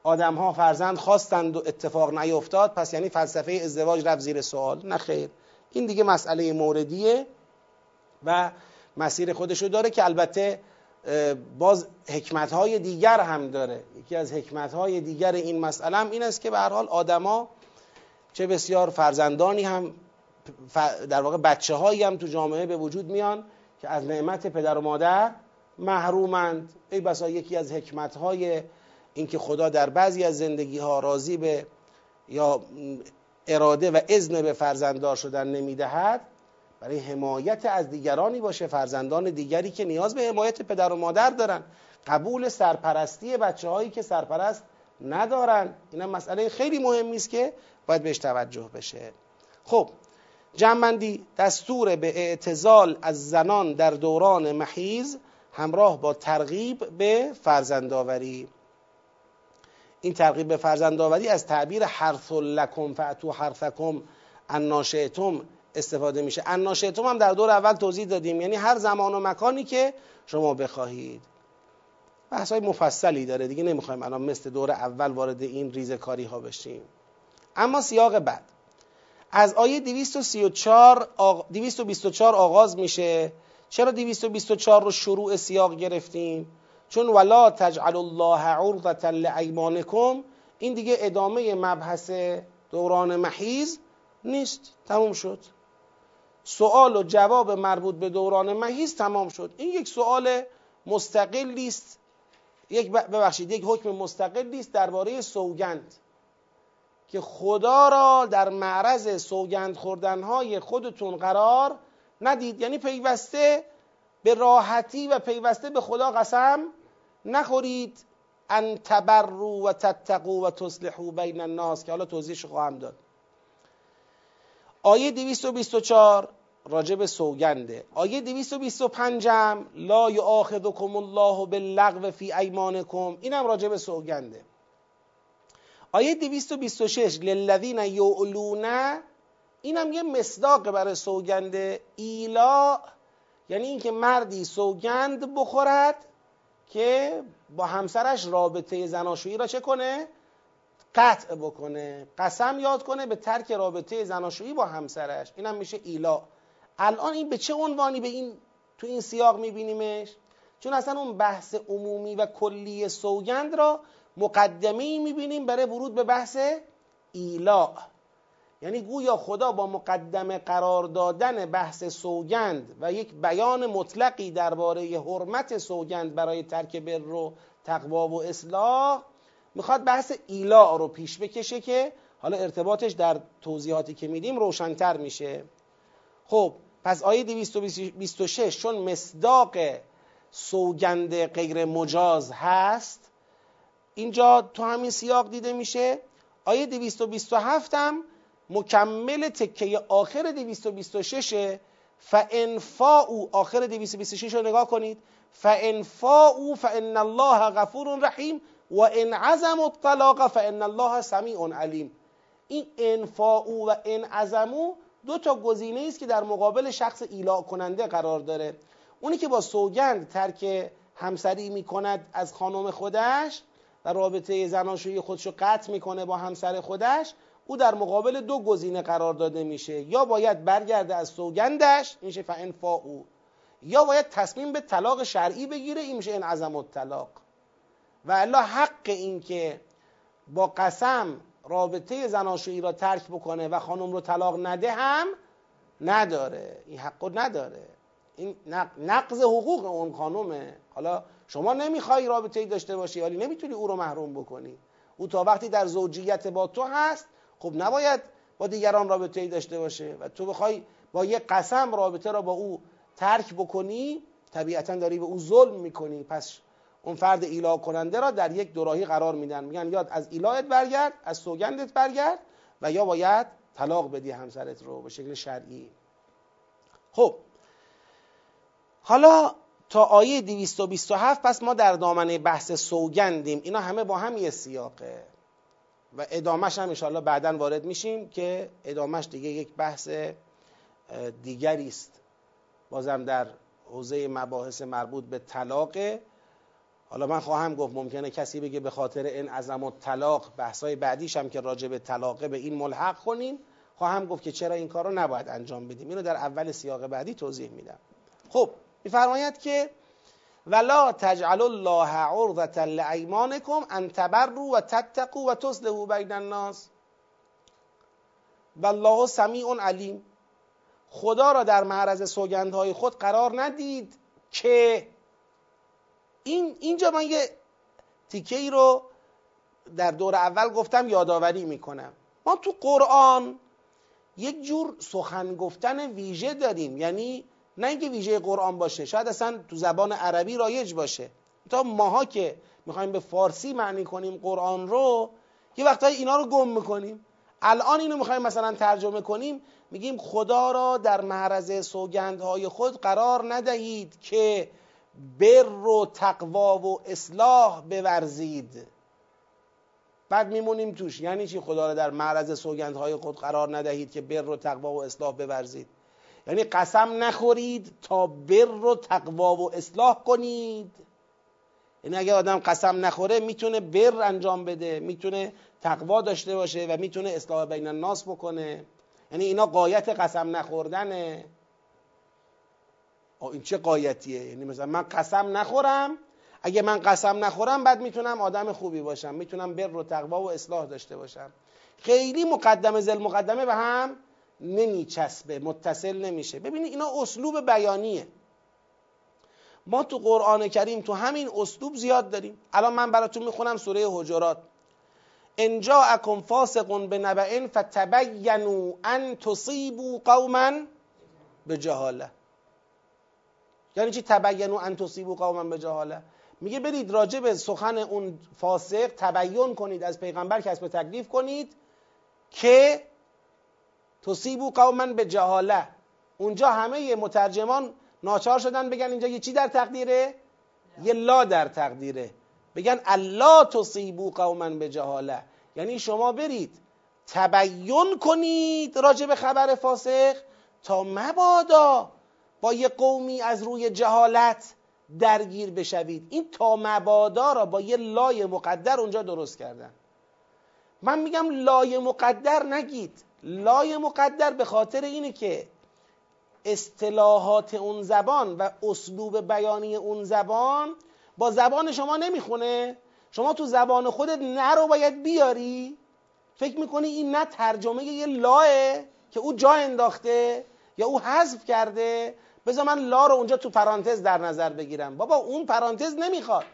آدم ها فرزند خواستند و اتفاق نیفتاد پس یعنی فلسفه ازدواج رفت زیر سوال. نه خیر. این دیگه مسئله موردیه و مسیر خودشو داره که البته باز حکمت های دیگر هم داره. یکی از حکمت های دیگر این مسئله هم این است که به هر حال آدما چه بسیار فرزندانی هم در واقع بچه هایی هم تو جامعه به وجود میان که از نعمت پدر و مادر محرومند. ای بسا یکی از حکمت های اینکه خدا در بعضی از زندگی ها راضی به یا اراده و اذن به فرزنددار شدن نمی‌دهد برای حمایت از دیگرانی باشه فرزندان دیگری که نیاز به حمایت پدر و مادر دارن. قبول سرپرستی بچه هایی که سرپرست ندارن. این مسئله خیلی مهمی است که باید بهش توجه بشه. خب جمعندی دستور به اعتزال از زنان در دوران محیز همراه با ترغیب به فرزندآوری. این ترغیب به فرزندآوری از تعبیر حرث لکم فاتو حرثکم اناشئتم استفاده میشه. اناشئتم هم در دور اول توضیح دادیم. یعنی هر زمان و مکانی که شما بخواهید. بحث های مفصلی داره. دیگه نمی‌خوایم الان مثل دور اول وارد این ریزکاری ها بشیم. اما سیاق بعد. از آیه 234 آغ... 224 آغاز میشه. چرا 224 رو شروع سیاق گرفتیم؟ چون ولا تجعل الله عرضة لایمانکم این دیگه ادامه مبحث دوران محیز نیست. تموم شد. سوال و جواب مربوط به دوران محیز تمام شد. این یک سوال مستقلی است یک ببخشید یک حکم مستقلی است درباره سوگند. که خدا را در معرض سوگند خوردنهای خودتون قرار ندید. یعنی پیوسته به راحتی و پیوسته به خدا قسم نخورید. ان تبروا و تتقوا و تصلحوا بین الناس که حالا توضیحش خواهم داد. آیه 224 راجب سوگنده. آیه 225 هم لا یؤاخذکم الله باللغو فی ایمانکم. اینم راجب سوگنده. آیه 226 للذین یعلون اینم یه مصداق برای سوگنده. ایلا یعنی اینکه مردی سوگند بخورد که با همسرش رابطه زناشویی را چه کنه؟ قطع بکنه قسم یاد کنه به ترک رابطه زناشویی با همسرش. اینم میشه ایلا. الان این به چه عنوانی به این تو این سیاق میبینیمش؟ چون اصلا اون بحث عمومی و کلی سوگند را مقدمه می‌بینیم برای ورود به بحث ایلا. یعنی گویا خدا با مقدمه قرار دادن بحث سوگند و یک بیان مطلقی درباره حرمت سوگند برای ترک بر و تقوا و اصلاح می‌خواد بحث ایلا رو پیش بکشه که حالا ارتباطش در توضیحاتی که میدیم روشنتر میشه. خب پس آیه 226 چون مصداق سوگند غیر مجاز هست اینجا تو همین سیاق دیده میشه. آیه 227 هم مکمل تکه آخر 226 فانفاء آخر 226 رو نگاه کنید. فانفاء فان الله غفور رحیم و ان عزم الطلاق فان الله سمیع علیم این انفاء و ان عزمو دو تا گزینه است که در مقابل شخص ایلا کننده قرار داره. اونی که با سوگند ترک همسری می‌کند از خانم خودش و رابطه زناشویی خودشو قطع می‌کنه با همسر خودش او در مقابل دو گزینه قرار داده میشه. یا باید برگرده از سوگندش میشه او یا باید تصمیم به طلاق شرعی بگیره این میشه این عظم الطلاق. و الا حق این که با قسم رابطه زناشویی را ترک بکنه و خانم رو طلاق نده هم نداره. این حق نداره. این نقض حقوق اون خانومه. حالا شما نمی‌خوای رابطه داشته باشی ولی نمی‌تونی او رو محروم بکنی. او تا وقتی در زوجیت با تو هست خب نباید با دیگران رابطه ای داشته باشه و تو بخوای با یه قسم رابطه را با او ترک بکنی طبیعتا داری به او ظلم می‌کنی. پس اون فرد ایلا کننده را در یک دوراهی قرار میدن. میگن یا از ایلایت برگرد از سوگندت برگرد و یا باید طلاق بدی همسرت رو به شکل شرعی. خب. حالا تا آیه 227 پس ما در دامنه بحث سوگندیم. اینا همه با هم یه سیاقه. و ادامش هم انشاءالله بعدا وارد میشیم که ادامش دیگه یک بحث دیگری است. بازم در حوزه مباحث مربوط به طلاق. حالا من خواهم گفت ممکنه کسی بگه به خاطر این عظم و طلاق بحثای بعدیش هم که راجع به طلاقه به این ملحق کنیم خواهم گفت که چرا این کار رو نباید انجام بدیم. اینو در اول سیاق بعدی توضیح میدم. خب میفرماید که ولا تجعل الله عرضة لایمانکم ان تبروا و تتقوا و تصلحوا بین الناس. والله سمیع علیم خدا را در معرض سوگندهای خود قرار ندید که این اینجا من یه تیکه ای رو در دور اول گفتم یادآوری می‌کنم. ما تو قرآن یک جور سخن گفتن ویژه داریم. یعنی نه اینکه ویژه قرآن باشه شاید اصلا تو زبان عربی رایج باشه. تا ماها که می‌خوایم به فارسی معنی کنیم قرآن رو یه وقتایی اینا رو گم می‌کنیم. الان اینو می‌خوایم مثلا ترجمه کنیم میگیم خدا را در معرض سوگندهای خود قرار ندهید که بر و تقوا و اصلاح بورزید. بعد میمونیم توش. یعنی چی؟ خدا را در معرض سوگندهای خود قرار ندهید که بر و تقوا و اصلاح بورزید. یعنی قسم نخورید تا بر و تقوا و اصلاح کنید. یعنی اگه آدم قسم نخوره می‌تونه بر انجام بده می‌تونه تقوا داشته باشه و می‌تونه اصلاح بین الناس بکنه. یعنی اینا قایت قسم نخوردنه. این چه قایتیه؟ یعنی مثلا من قسم نخورم. اگه من قسم نخورم بعد می‌تونم آدم خوبی باشم. می‌تونم بر و تقوا و اصلاح داشته باشم. خیلی مقدمه زل مقدمه به هم نمیچسبه متصل نمیشه. ببینید اینا اسلوب بیانیه. ما تو قرآن کریم تو همین اسلوب زیاد داریم. الان من براتون می‌خونم سوره حجرات. ان جاءکم فاسق بنبأ فتبینوا ان تصیبوا قوما بجهاله یعنی چی تبینوا ان تصیبوا قوما بجهاله میگه برید راجع به سخن اون فاسق تبین کنید از پیغمبر کسب تکلیف کنید که تصیبو قوما به جهاله. اونجا همه مترجمان ناچار شدن بگن اینجا یه چی در تقدیره؟ یه لا در تقدیره. بگن الله تصیبو قوما به جهاله. یعنی شما برید تبین کنید راجع به خبر فاسق تا مبادا با یه قومی از روی جهالت درگیر بشوید. این تا مبادا را با یه لای مقدر اونجا درست کردن. من میگم لای مقدر نگید. لای مقدر به خاطر اینه که اصطلاحات اون زبان و اسلوب بیانی اون زبان با زبان شما نمی‌خونه. شما تو زبان خودت نه رو باید بیاری. فکر می‌کنی این نه ترجمه یه لاه که او جا انداخته یا او حذف کرده بذار من لا رو اونجا تو پرانتز در نظر بگیرم. بابا اون پرانتز نمی‌خواد.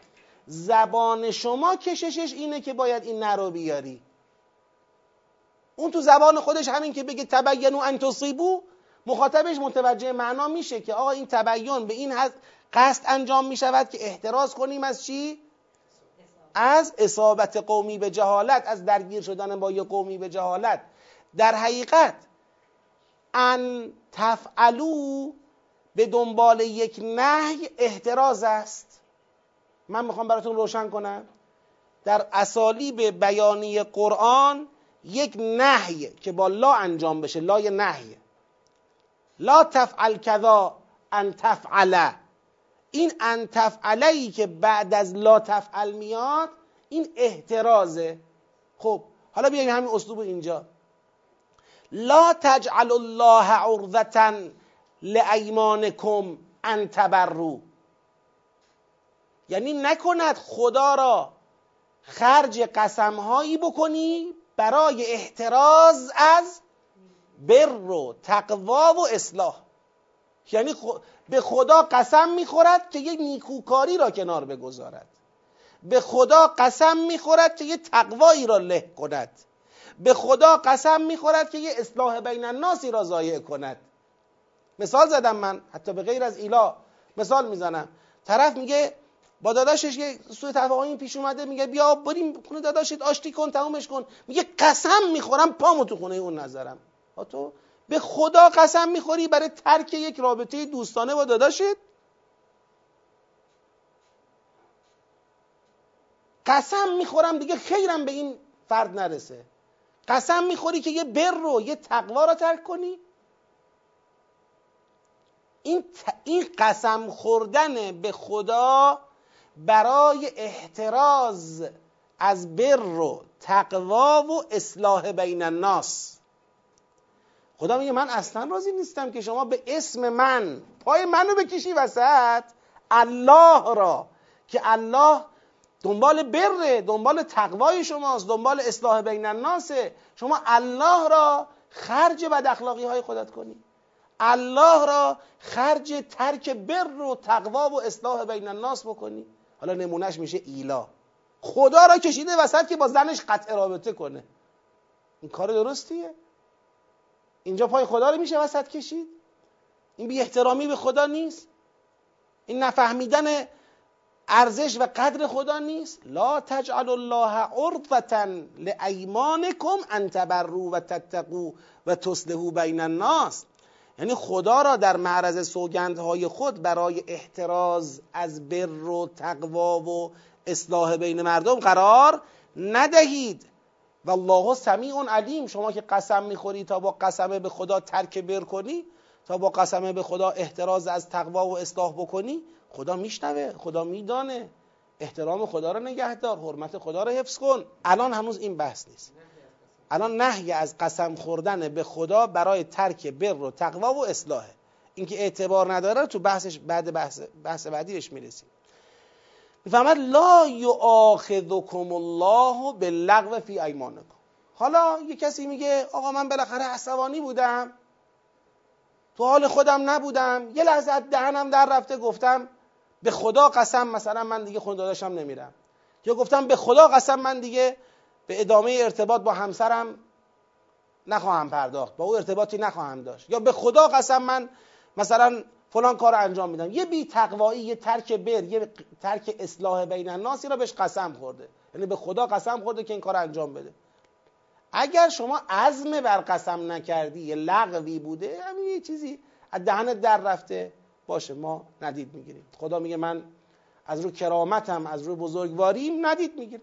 زبان شما کششش اینه که باید این نه رو بیاری. اون تو زبان خودش همین که بگه تبینو ان تصیبو مخاطبش متوجه معنا میشه که آقا این تبین به این قصد انجام می‌شود که احتراز کنیم از چی؟ از اصابت قومی به جهالت از درگیر شدن با یه قومی به جهالت. در حقیقت ان تفعلو به دنبال یک نهی احتراز است. من می‌خوام براتون روشن کنم. در اسالیب بیانی قرآن یک نهی که با لا انجام بشه. لای نهی. لا تفعل کذا ان تفعل. این ان تفعلی که بعد از لا تفعل میاد این احترازه. خب حالا بیایم همین اسلوب اینجا. لا تجعل الله عرضتا لایمانکم ان تبرو یعنی نکند خدا را خرج قسمهایی بکنی برای احتراز از بر و تقوا و اصلاح. یعنی به خدا قسم می‌خورد که یک نیکوکاری را کنار بگذارد. به خدا قسم می‌خورد که یک تقوایی را له کند. به خدا قسم می‌خورد که یک اصلاح بین الناسی را ضایع کند. مثال زدم من حتی به غیر از ایلا مثال می‌زنم. طرف میگه با داداشش یه سوء تفاهمی پیش اومده میگه بیا بریم خونه داداشت آشتی کن تمومش کن. میگه قسم می‌خورم پامو تو خونه اون نظرم. تو به خدا قسم می‌خوری برای ترک یک رابطه دوستانه با داداشت؟ قسم می‌خورم دیگه خیرم به این فرد نرسه. قسم می‌خوری که یه بر رو یه تقوا رو ترک کنی؟ این, این قسم خوردن به خدا برای احتراز از بر و تقوا و اصلاح بین الناس. خدا میگه من اصلا راضی نیستم که شما به اسم من پای منو بکشی وسط. الله را که الله دنبال بره دنبال تقوای شماست دنبال اصلاح بین الناسه شما الله را خرج بد اخلاقی های خودت کنی. الله را خرج ترک بر و تقوا و اصلاح بین الناس بکنی. حالا نمونهش میشه ایلا. خدا را کشیده وسط که با زنش قطع رابطه کنه. این کار درستیه؟ اینجا پای خدا رو میشه وسط کشید؟ این بی احترامی به خدا نیست؟ این نفهمیدن ارزش و قدر خدا نیست؟ لا تجعل الله عرضتا لایمانکم ان تبروا و تتقوا و تصلحوا بین الناس. یعنی خدا را در معرض سوگندهای خود برای احتراز از بر و تقوا و اصلاح بین مردم قرار ندهید. و الله سمیع علیم. شما که قسم می‌خوری تا با قسمه به خدا ترک بر کنی تا با قسمه به خدا احتراز از تقوا و اصلاح بکنی خدا میشنوه خدا میدانه. احترام خدا رو نگهدار حرمت خدا رو حفظ کن. الان هنوز این بحث نیست. الان نهی از قسم خوردن به خدا برای ترک بر و تقوا و اصلاحه اینکه اعتبار نداره تو بحثش بعد بحث, بحث بعدی بهش می‌رسیم. می‌فهمد لا یؤاخذکم الله باللغو فی ایمانکم. حالا یه کسی میگه آقا من بالاخره عصبانی بودم. تو حال خودم نبودم. یه لحظه دهنم در رفته گفتم به خدا قسم مثلا من دیگه خون داداشم نمیرم. یا گفتم به خدا قسم من دیگه به ادامه ارتباط با همسرم نخواهم پرداخت. با او ارتباطی نخواهم داشت. یا به خدا قسم من مثلا فلان کار انجام میدم. یه بی تقوایی یه ترک بر یه ترک اصلاح بین الناسی را بهش قسم خورده. یعنی به خدا قسم خورده که این کار انجام بده. اگر شما عزم بر قسم نکردی یه لغوی بوده همین یه چیزی از دهنت در رفته. باشه ما ندید می‌گیریم. خدا میگه من از رو کرامتم از رو بزرگواریم ندید می‌گیرم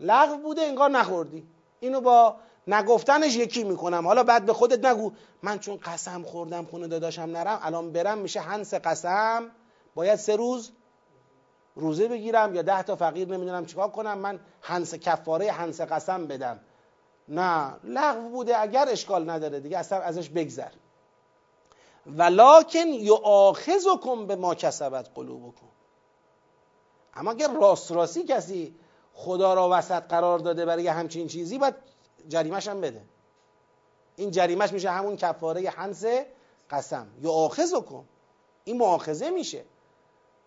لغو بوده انگار نخوردی. اینو با نگفتنش یکی می‌کنم. حالا بعد به خودت نگو. من چون قسم خوردم خونه داداشم نرم الان برم میشه هنس قسم. باید سه روز روزه بگیرم یا ده تا فقیر نمی‌دونم چیکار کنم. من هنس کفاره هنس قسم بدم. نه لغو بوده. اگر اشکال نداره دیگه اصلا ازش بگذر. ولکن یؤاخذکم به ما کسبت قلوبکم. اما اگر راست راستی کسی خدا را وسط قرار داده برای همچین چیزی باید جریمش هم بده. این جریمش میشه همون کفاره حنس قسم. یؤاخذکم این مؤاخذه میشه.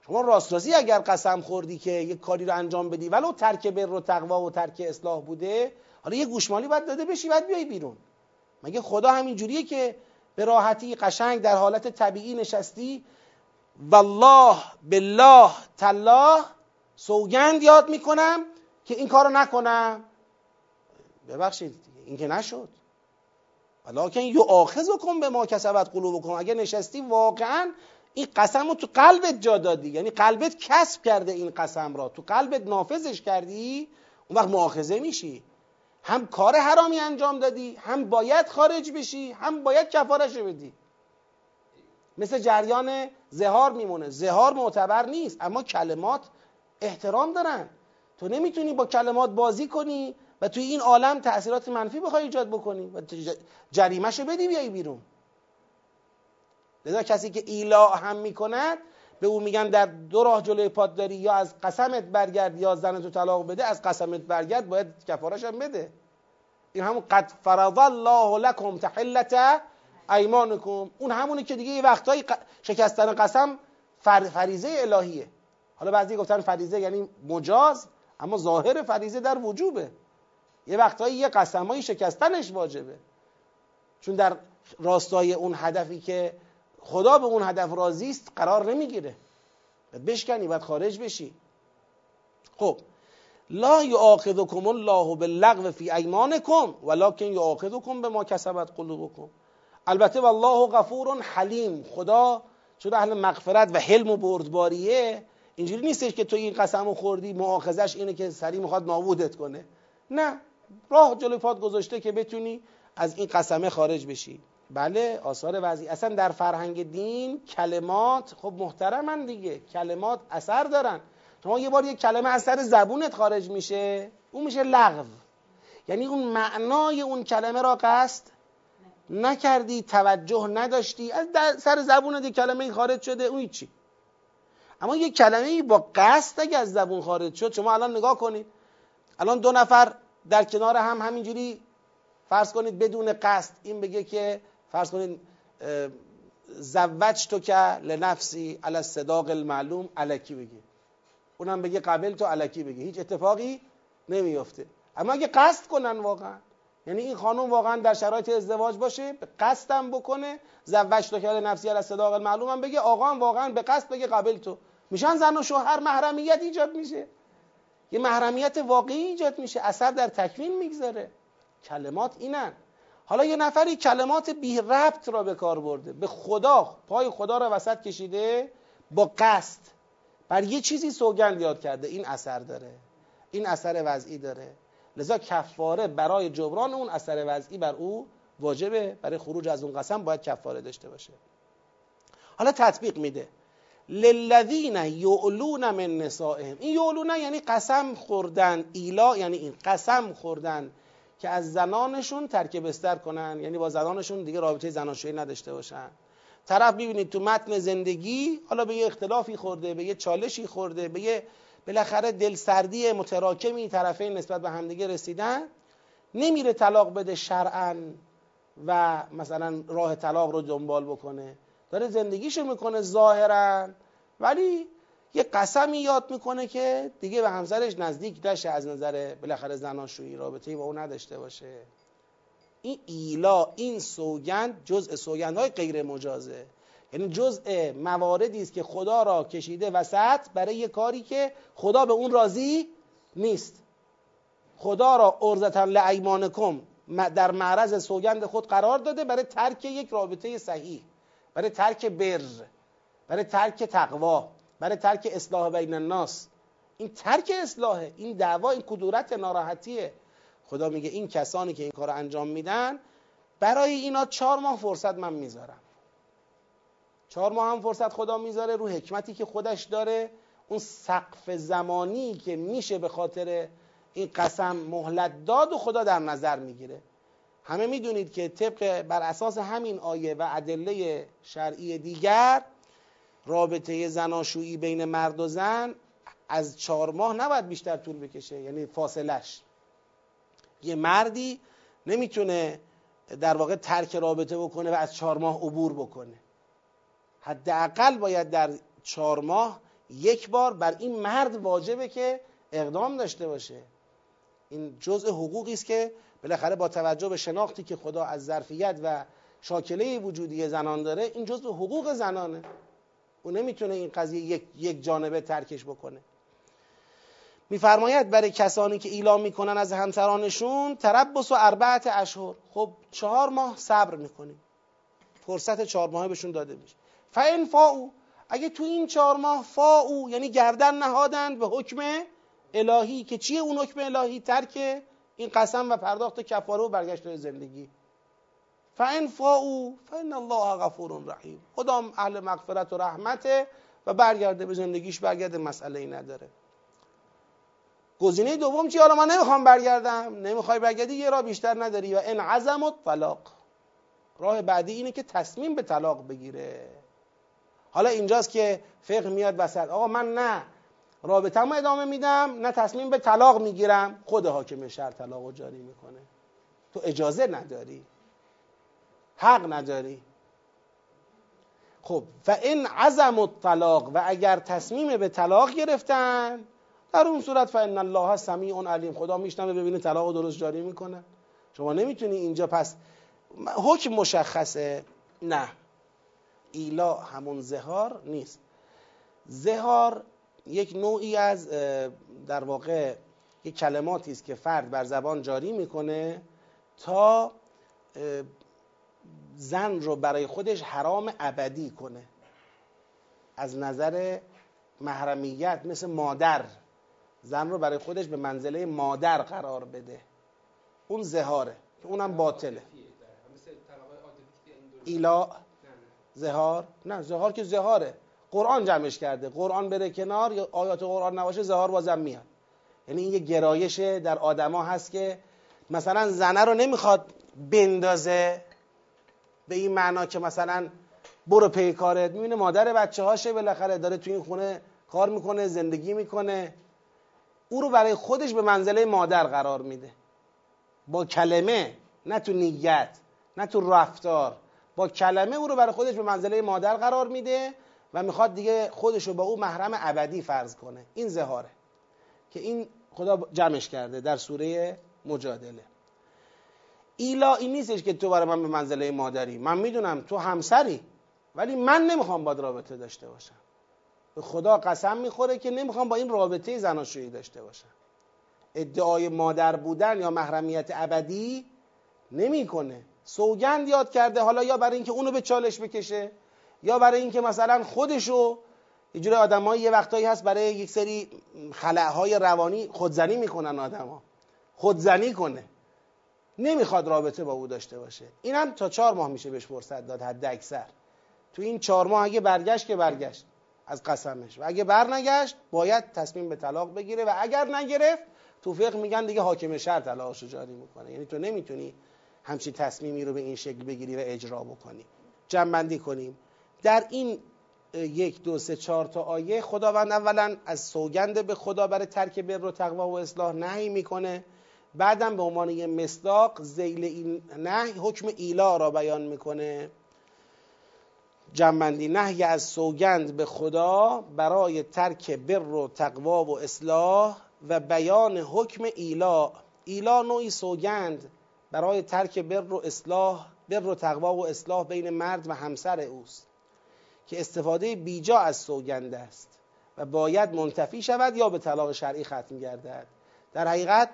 شما راست راستی اگر قسم خوردی که یک کاری رو انجام بدی ولو ترک بر و تقوا و ترک اصلاح بوده حالا یه گوشمالی باید داده بشی باید بیای بیرون. مگه خدا همین جوریه که به راحتی قشنگ در حالت طبیعی نشستی؟ والله بالله تالله سوگند یاد می‌کنم. که این کارو نکنم. ببخشید این که نشد. ولکن کن به ما کسبت قلوبکم. اگه نشستی واقعا این قسم رو تو قلبت جا دادی. یعنی قلبت کسب کرده این قسم را. تو قلبت نافذش کردی اون وقت مؤاخذه میشی. هم کار حرامی انجام دادی هم باید خارج بشی هم باید کفارش بدی. مثل جریان زهار میمونه. زهار معتبر نیست اما کلمات احترام دارن. تو نمی‌تونی با کلمات بازی کنی و توی این عالم تاثیرات منفی بخوای ایجاد بکنی و جریمهشو بدی بیای بیرون. لذا کسی که ایلا هم می‌کند به او میگن در دو راه جلوی پاد داری یا از قسمت برگرد یا زنتو طلاق بده از قسمت برگرد باید کفارش هم بده. این همون قد فرض الله لکم تحلت ایمانکم. اون همونی که دیگه یه وقتایی شکستن قسم فریزه الهیه. حالا بعضی گفتن فریزه یعنی مجاز. اما ظاهر فریزه در وجوبه. یه وقتایی یه قسمایی شکستنش واجبه. چون در راستای اون هدفی که خدا به اون هدف راضی است قرار نمی‌گیره. باید بشکنی باید خارج بشی. خب لا یعاقدکم الله باللغو فی ایمانکم ولکن یعاقدکم به ما کسبت قلوبکم. البته والله غفور حلیم. خدا چون اهل مغفرت و حلم و بردباریه اینجوری نیستش که تو این قسم خوردی معاخذش اینه که سری می‌خواد نابودت کنه. نه راه جلوی پات گذاشته که بتونی از این قسمه خارج بشی. بله آثار وضعی. اصلا در فرهنگ دین کلمات خب محترمن دیگه. کلمات اثر دارن. شما یه بار یک کلمه از سر زبونت خارج میشه اون میشه لغو. یعنی اون معنای اون کلمه را قصد نکردی توجه نداشتی. از سر زبون دی کلمه خارج شده اون چی اما یک کلمه با قصد اگه از زبون خارج شد شما الان نگاه کنید. الان دو نفر در کنار هم همینجوری فرض کنید بدون قصد این بگه که فرض کنید زوج تو که لنفسی علی صداق المعلوم علکی بگی اونم بگه قبل تو علکی بگه. هیچ اتفاقی نمیفته اما اگه قصد کنن واقعا یعنی این خانم واقعا در شرایط ازدواج باشه به قصدم بکنه زوج تو که نفسی علی صداق المعلوم هم بگه آقا هم واقعا به قصد بگه قبل تو. میشن زن و شوهر محرمیت ایجاد میشه. یه محرمیت واقعی ایجاد میشه. اثر در تکوین می‌گذاره. کلمات اینن. حالا یه نفری کلمات بی ربط را به کار برده. به خدا پای خدا را وسط کشیده با قصد. بر یه چیزی سوگند یاد کرده. این اثر داره. این اثر وضعی داره. لذا کفاره برای جبران اون اثر وضعی بر او واجبه. برای خروج از اون قسم باید کفاره داشته باشه. حالا تطبیق میده. للذین یعلون من نسائهم. این یعلون یعنی قسم خوردن ایلا یعنی این قسم خوردن که از زنانشون ترک بستر کنن. یعنی با زنانشون دیگه رابطه زناشویی نداشته باشن. طرف ببینید تو متن زندگی حالا به یه اختلافی خورده به یه چالشی خورده به یه بالاخره دلسردی متراکمی طرفین نسبت به همدیگه رسیدن. نمیره طلاق بده شرعا و مثلا راه طلاق رو دنبال بکنه. داره زندگیشو می‌کنه ظاهرا ولی یه قسمی یاد می‌کنه که دیگه به همسرش نزدیک نشه از نظر بالاخره زناشویی رابطه با او نداشته باشه. این ایلا این سوگند جزء سوگندهای غیر مجازه. یعنی جزء مواردی است که خدا را کشیده وسط برای یه کاری که خدا به اون راضی نیست. خدا را ارزتا لعیمانکم در معرض سوگند خود قرار داده برای ترک یک رابطه صحیح. برای ترک بر برای ترک تقوا برای ترک اصلاح بین الناس. این ترک اصلاحه این دعوا این کدورت ناراحتیه. خدا میگه این کسانی که این کار انجام میدن برای اینا چهار ماه فرصت من می‌ذارم. چهار ماه هم فرصت خدا می‌ذاره رو حکمتی که خودش داره. اون سقف زمانی که میشه به خاطر این قسم مهلت داد و خدا در نظر می‌گیره. همه می‌دونید که طبق بر اساس همین آیه و ادله شرعی دیگر رابطه زناشویی بین مرد و زن از چهار ماه نباید بیشتر طول بکشه یعنی فاصلش یه مردی نمی‌تونه در واقع ترک رابطه بکنه و از چهار ماه عبور بکنه. حداقل باید در چهار ماه یک بار بر این مرد واجبه که اقدام داشته باشه. این جزء حقوقی است که بالاخره با توجه به شناختی که خدا از ظرفیت و شاکله وجودی زنان داره این جزء حقوق زنانه. او نمی‌تونه این قضیه یک, یک جانبه ترکش بکنه. میفرماید برای کسانی که اعلام می‌کنن از همسرانشون تربس و اربعت اشهر. خب چهار ماه صبر می‌کنیم. فرصت چهار ماه بهشون داده میشه. فان فاو اگه تو این چهار ماه فاو یعنی گردن نهادند به حکم الهی که چیه اون حکم الهی؟ ترک این قسم و پرداخت کفاره و برگشت زندگی. فان فاو فان الله غفور رحیم. خدا اهل مغفرت و رحمته و برگرده به زندگیش برگرده مسئله ای نداره. گزینه دوم چی؟ حالا من نمی‌خوام برگردم. نمی‌خوای برگردی؟ یه راه بیشتر نداری. و ان عزم و طلاق راه بعدی اینه که تصمیم به طلاق بگیره. حالا اینجاست که فقه میاد وسط. آقا من نه. رابطه‌مو ادامه میدم نه تصمیم به طلاق می‌گیرم. خود حاکم شهر طلاق رو جاری می‌کنه. تو اجازه نداری. حق نداری. خب و این عزم الطلاق و اگر تصمیم به طلاق گرفتن در اون صورت فان الله سمیع علیم خدا میشنوه ببینه طلاق درست جاری می‌کنه. شما نمی‌تونی اینجا پس حکم مشخصه. نه. ایلا همون زهار نیست. زهار یک نوعی از در واقع یک کلماتی است که فرد بر زبان جاری می‌کنه تا زن رو برای خودش حرام ابدی کنه. از نظر محرمیت مثل مادر زن رو برای خودش به منزله مادر قرار بده. اون زهاره که اونم باطله ایلا زهار؟ نه زهار که زهاره. قرآن جمعش کرده. قرآن بره کنار یا آیات قرآن نباشه زهار بازم میاد. یعنی این یه گرایش در آدما هست که مثلا زنه رو نمی‌خواد بندازه به این معنا که مثلا برو پی کارت. می‌بینه مادر بچه هاشه بالاخره داره تو این خونه کار می‌کنه زندگی می‌کنه. او رو برای خودش به منزله مادر قرار میده. با کلمه نه تو نیت نه تو رفتار. با کلمه او رو برای خودش به منزله مادر قرار میده. و می‌خواد دیگه خودش رو با او محرم ابدی فرض کنه. این زهاره که این خدا جمعش کرده در سوره مجادله. ایلا این نیستش که تو برای من به منزله مادری. من می‌دونم تو همسری ولی من نمی‌خوام با رابطه داشته باشم. به خدا قسم می‌خوره که نمی‌خوام با این رابطه زناشویی داشته باشم. ادعای مادر بودن یا محرمیت ابدی نمی‌کنه. سوگند یاد کرده حالا یا برای اینکه اونو به چالش بکشه یا برای اینکه مثلا خودشو یه جوری آدمایی یه وقتایی هست برای یک سری خلعهای روانی خودزنی می‌کنن آدما. خودزنی کنه. نمی‌خواد رابطه با او داشته باشه. اینم تا چهار ماه میشه بهش فرصت داد حد اکثر. تو این چهار ماه اگه برگشت که برگشت از قسمش. و اگه برنگشت باید تصمیم به طلاق بگیره و اگر نگرفت تو فقه میگن دیگه حاکم شهر طلاقشو جاری می‌کنه. یعنی تو نمی‌تونی همچین تصمیمی رو به این شکل بگیری و اجرا بکنی. جمع کنیم. در این یک دو سه چهار تا آیه خداوند اولا از سوگند به خدا برای ترک بر و تقوا و اصلاح نهی می‌کنه. بعدم به عنوان یه مصداق زیل این نهی حکم ایلا را بیان می‌کنه. جنبندی نهی از سوگند به خدا برای ترک بر و تقوا و اصلاح و بیان حکم ایلا. ایلا نوعی سوگند برای ترک بر و اصلاح بر و تقوا و اصلاح بین مرد و همسر اوست. که استفاده بیجا از سوگند است و باید منتفی شود یا به طلاق شرعی ختم گردد. در حقیقت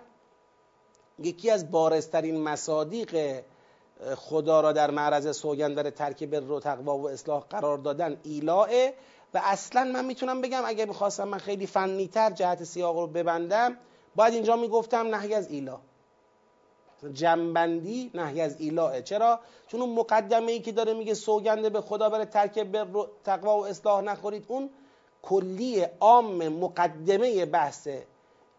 یکی از بارزترین مصادیق خدا را در معرض سوگند در ترک بر و تقوا و اصلاح قرار دادن ایلاه و اصلا من می‌تونم بگم اگه می‌خواستم من خیلی فنیتر جهت سیاق رو ببندم باید اینجا می‌گفتم نهی از ایلا جنبندی نهی از ایلاه چرا؟ چون اون مقدمه ای که داره میگه سوگنده به خدا برای ترک بر تقوا و اصلاح نخورید اون کلی عام مقدمه بحثه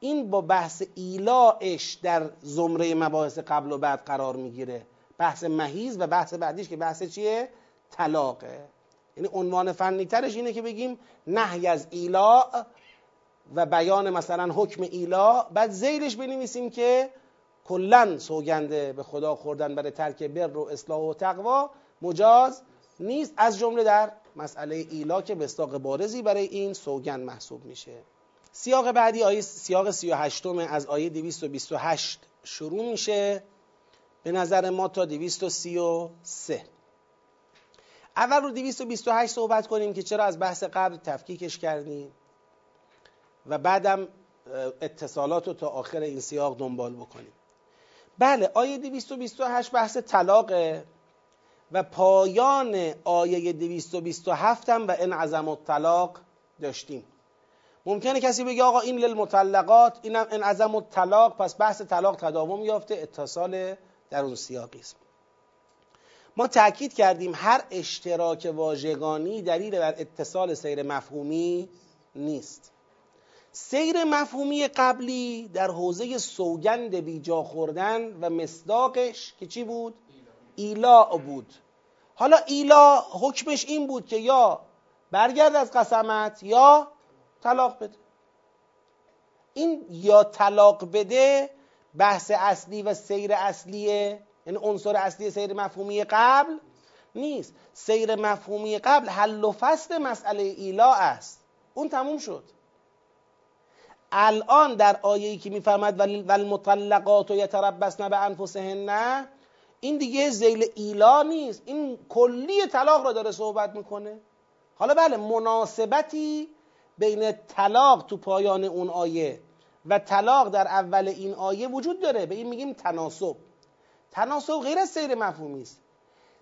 این با بحث ایلاش در زمره مباحث قبل و بعد قرار می‌گیره. بحث مهیز و بحث بعدیش که بحث چیه؟ طلاقه. یعنی عنوان فنی ترش اینه که بگیم نهی از ایلا و بیان مثلا حکم ایلا بعد زیرش بنویسیم که کلا سوگنده به خدا خوردن برای ترک بر و اصلاح و تقوا مجاز نیست. از جمله در مسئله ایلا که بستاق بارزی برای این سوگند محسوب میشه. سیاق بعدی آیه سیاق 38 از آیه 228 شروع میشه. به نظر ما تا 233 اول رو 228 صحبت کنیم که چرا از بحث قبل تفکیکش کردیم و بعدم اتصالات رو تا آخر این سیاق دنبال بکنیم. بله آیه 228 بحث طلاقه و پایان آیه 227 هم و ان عظم الطلاق داشتیم. ممکنه کسی بگه آقا این للمطلقات اینم ان عظم الطلاق پس بحث طلاق تداوم یافته اتصال در اون سیاقی است. ما تاکید کردیم هر اشتراک واژگانی دلیل بر اتصال سیر مفهومی نیست. سیر مفهومی قبلی در حوزه سوگند بیجا خوردن و مصداقش که چی بود؟ ایلا بود. حالا ایلا حکمش این بود که یا برگرد از قسمت یا طلاق بده. این یا طلاق بده بحث اصلی و سیر اصلیه یعنی عنصر اصلی سیر مفهومی قبل نیست. سیر مفهومی قبل حل و فصل مسئله ایلا است. اون تموم شد. الان در آیه‌ای که میفرماد والمطلقات یتربصن به انفسهن. این دیگه زیل ایلا نیست. این کلی طلاق را داره صحبت می‌کنه. حالا بله مناسبتی بین طلاق تو پایان اون آیه و طلاق در اول این آیه وجود داره. به این میگیم تناسب. تناسب غیر سیر مفهومی است.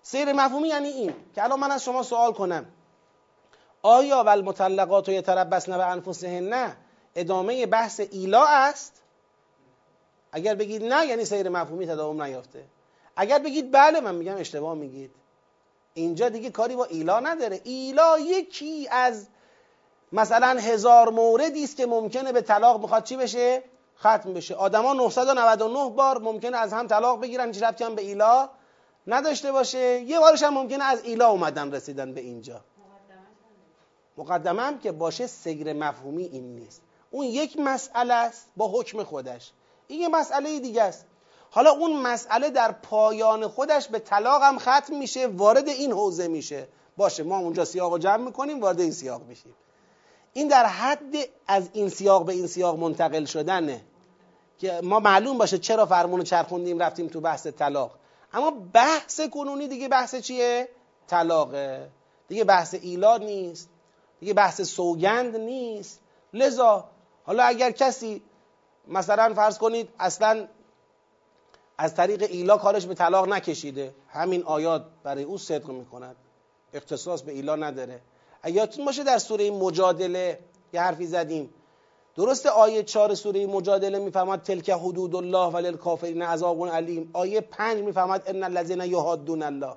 سیر مفهومی یعنی این که الان من از شما سوال کنم. آیا و المطلقات یتربصن به انفسهن؟ نه ادامه بحث ایلا است. اگر بگید نه یعنی سیر مفهومی تداوم نیافته. اگر بگید بله من میگم اشتباه میگید. اینجا دیگه کاری با ایلا نداره. ایلا یکی از مثلا هزار موردی است که ممکنه به طلاق می‌خواد چی بشه؟ ختم بشه. آدما 999 بار ممکنه از هم طلاق بگیرن هیچ ربطی هم به ایلا نداشته باشه. یه بارش هم ممکنه از ایلا اومدن رسیدن به اینجا. مقدمه هم که باشه سگر مفهومی این نیست. اون یک مسئله است با حکم خودش. این یه مسئله دیگه است. حالا اون مسئله در پایان خودش به طلاق هم ختم میشه وارد این حوزه میشه. باشه ما اونجا سیاق رو جمع می‌کنیم وارد این سیاق میشیم. این در حد از این سیاق به این سیاق منتقل شدنه. که ما معلوم باشه چرا فرمون چرخوندیم رفتیم تو بحث طلاق. اما بحث کنونی دیگه بحث چیه؟ طلاقه. دیگه بحث ایلا نیست. دیگه بحث سوگند نیست. لذا حالا اگر کسی مثلا فرض کنید اصلا از طریق ایلا کارش به طلاق نکشیده همین آیات برای او صدق می‌کند. اختصاص به ایلا نداره. یادتون باشه در سوره مجادله یه حرفی زدیم. درست آیه چهار سوره مجادله می‌فهمد تلک حدود الله کافرین عذاب علیم. آیه پنج می‌فهمد ان الذین یهادون الله.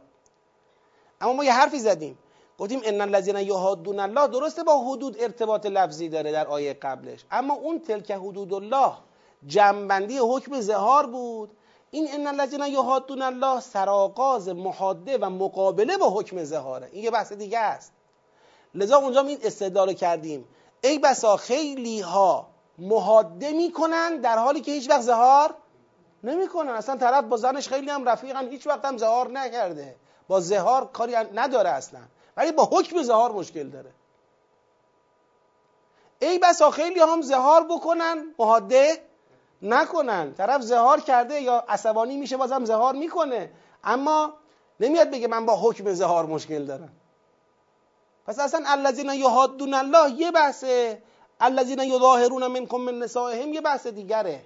اما ما یه حرفی زدیم. گفتیم ان الذین یهادون الله درسته با حدود ارتباط لفظی داره در آیه قبلش. اما اون تلک حدود الله جنبندی حکم زهار بود. این ان الذین یهادون الله سراغاز محاده و مقابله با حکم زهاره. این یه بحث دیگه است. لذا اونجا این استدلال کردیم. ای بسا خیلی ها محاده می‌کنن در حالی که هیچ وقت زهار نمی‌کنن. اصلا طرف با زنش خیلی هم رفیقن هیچ وقت هم زهار نکرده. با زهار کاری نداره اصلا. ولی با حکم زهار مشکل داره. ای بسا خیلی هم زهار بکنن محاده نکنن. طرف زهار کرده یا عصبانی میشه بازم زهار می‌کنه. اما نمیاد بگه من با حکم زهار مشکل دارم. پس اصلا الذین یهادون الله یه بحثه. الذین یظاهرون منکم من نسائهم یه بحث دیگره.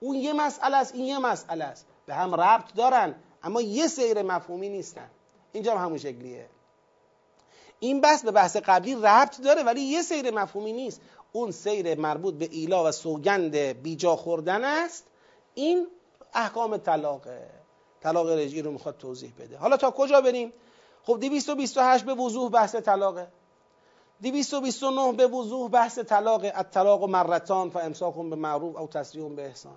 اون یه مسئله است این یه مسئله است. به هم ربط دارن اما یه سیر مفهومی نیستن. اینجا هم همون شکلیه. این بحث به بحث قبلی ربط داره ولی یه سیر مفهومی نیست. اون سیر مربوط به ایلا و سوگند بیجا خوردن است. این احکام طلاقه. طلاق رجعی رو می‌خواد توضیح بده. حالا تا کجا بریم؟ خب 228 به وضوح بحث طلاقه. 229 به وضوح بحث طلاق. الطلاق مرتان فامساکم به معروف او تسریح به احسان.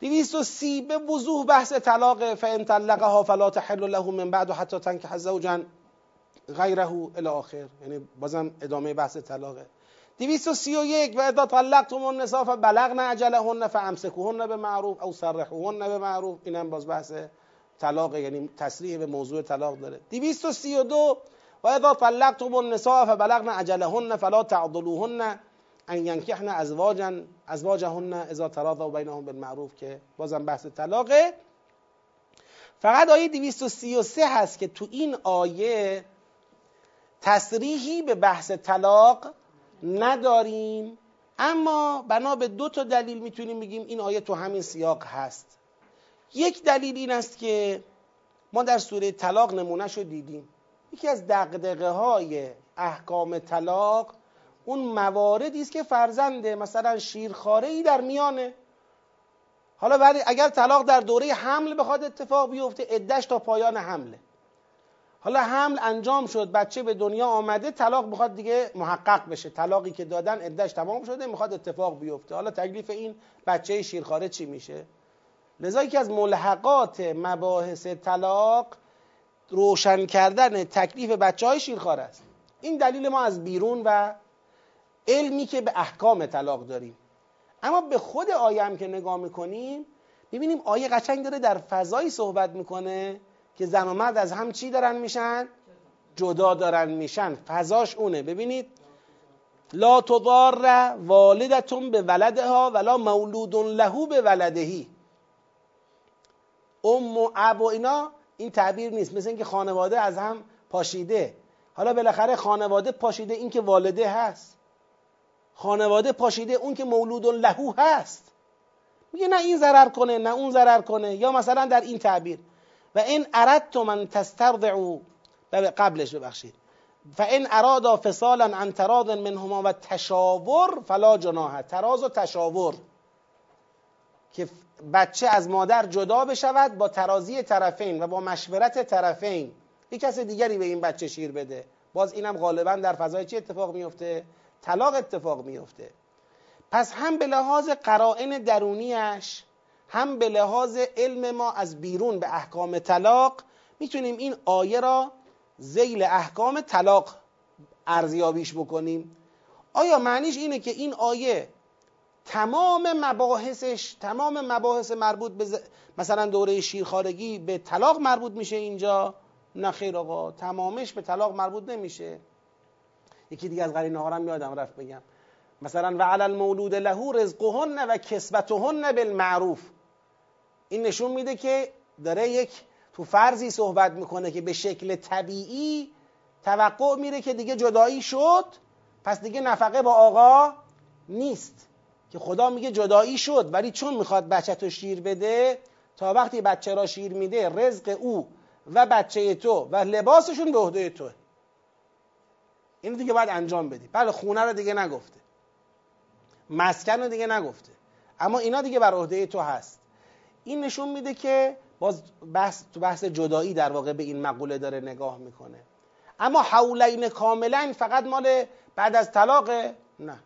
230 به وضوح بحث طلاق. فان طلقها فلا تحل له من بعد حتی تنکح زوجا غیره الی آخر. یعنی بازم ادامه بحث طلاقه. 231 و اذا طلقتم النساء فبلغن اجلهن فامسكوهن به معروف او سرحوهن به معروف اینم باز بحث طلاق یعنی تصریح به موضوع طلاق داره. 232 و اذا طلقتم النساء فبلغن اجلهن فلا تعضلوهن ان ينكحن ازواجا ازواجهن اذا تراضوا بینهم بالمعروف که بازم بحث طلاقه. فقط آیه 233 هست که تو این آیه تصریحی به بحث طلاق نداریم. اما بنا به دو تا دلیل می‌تونیم بگیم این آیه تو همین سیاق هست. یک دلیل این است که ما در سوره طلاق نمونهش رو دیدیم. یکی از دقدقه های احکام طلاق اون مواردی است که فرزنده مثلا شیرخاره ای در میانه. حالا بعد اگر طلاق در دوره حمل بخواد اتفاق بیفته عدش تا پایان حمله. حالا حمل انجام شد بچه به دنیا آمده طلاق می‌خواد دیگه محقق بشه. طلاقی که دادن عدش تمام شده می‌خواد اتفاق بیفته. حالا تکلیف این بچه شیرخاره چی میشه؟ لذا یکی از ملحقات مباحث طلاق روشن کردن تکلیف بچه های شیرخوار است. این دلیل ما از بیرون و علمی که به احکام طلاق داریم. اما به خود آیه که نگاه می‌کنیم ببینیم آیه قشنگ داره در فضایی صحبت می‌کنه. که زن و مرد از هم چی دارن میشن؟ جدا دارن میشن. فضاش اونه. ببینید. لا تضار والدتون به ولدها ولا مولود له به ولدهی. ام و اب و اینا این تعبیر نیست. مثل اینکه خانواده از هم پاشیده. حالا بالاخره خانواده پاشیده این که والده هست. خانواده پاشیده اون که مولود لهو هست. میگه نه این ضرر کنه نه اون ضرر کنه. یا مثلا در این تعبیر. و این اردتم من تسترضعوا. قبلش ببخشید. فان ارادا فصالا عن تراض منهما و تشاور فلا جناح. تراز و تشاور. که بچه از مادر جدا بشود با ترازی طرفین و با مشورت طرفین. یک کس دیگری به این بچه شیر بده. باز اینم غالبا در فضای چی اتفاق میفته؟ طلاق اتفاق میفته. پس هم به لحاظ قرائن درونیش هم به لحاظ علم ما از بیرون به احکام طلاق می‌تونیم این آیه را زیل احکام طلاق ارزیابیش بکنیم. آیا معنیش اینه که این آیه تمام مباحثش تمام مباحث مربوط به مثلا دوره شیرخارگی به طلاق مربوط میشه اینجا؟ نه خیر آقا تمامش به طلاق مربوط نمیشه. یکی دیگه از قرینه ها یادم رفت بگم. مثلا و علی المولود له رزقهن و کسبتهن بالمعروف. این نشون میده که داره یک تو فرضی صحبت می‌کنه که به شکل طبیعی توقع میره که دیگه جدایی شد پس دیگه نفقه با آقا نیست. که خدا میگه جدایی شد ولی چون می‌خواد بچه تو شیر بده تا وقتی بچه را شیر میده رزق او و بچه تو و لباسشون به عهده تو. این دیگه باید انجام بدی. بله خونه رو دیگه نگفته. مسکن رو دیگه نگفته. اما اینا دیگه بر عهده تو هست. این نشون میده که باز بحث تو بحث جدایی در واقع به این مقوله داره نگاه می‌کنه. اما حولین کاملا فقط مال بعد از طلاق نه.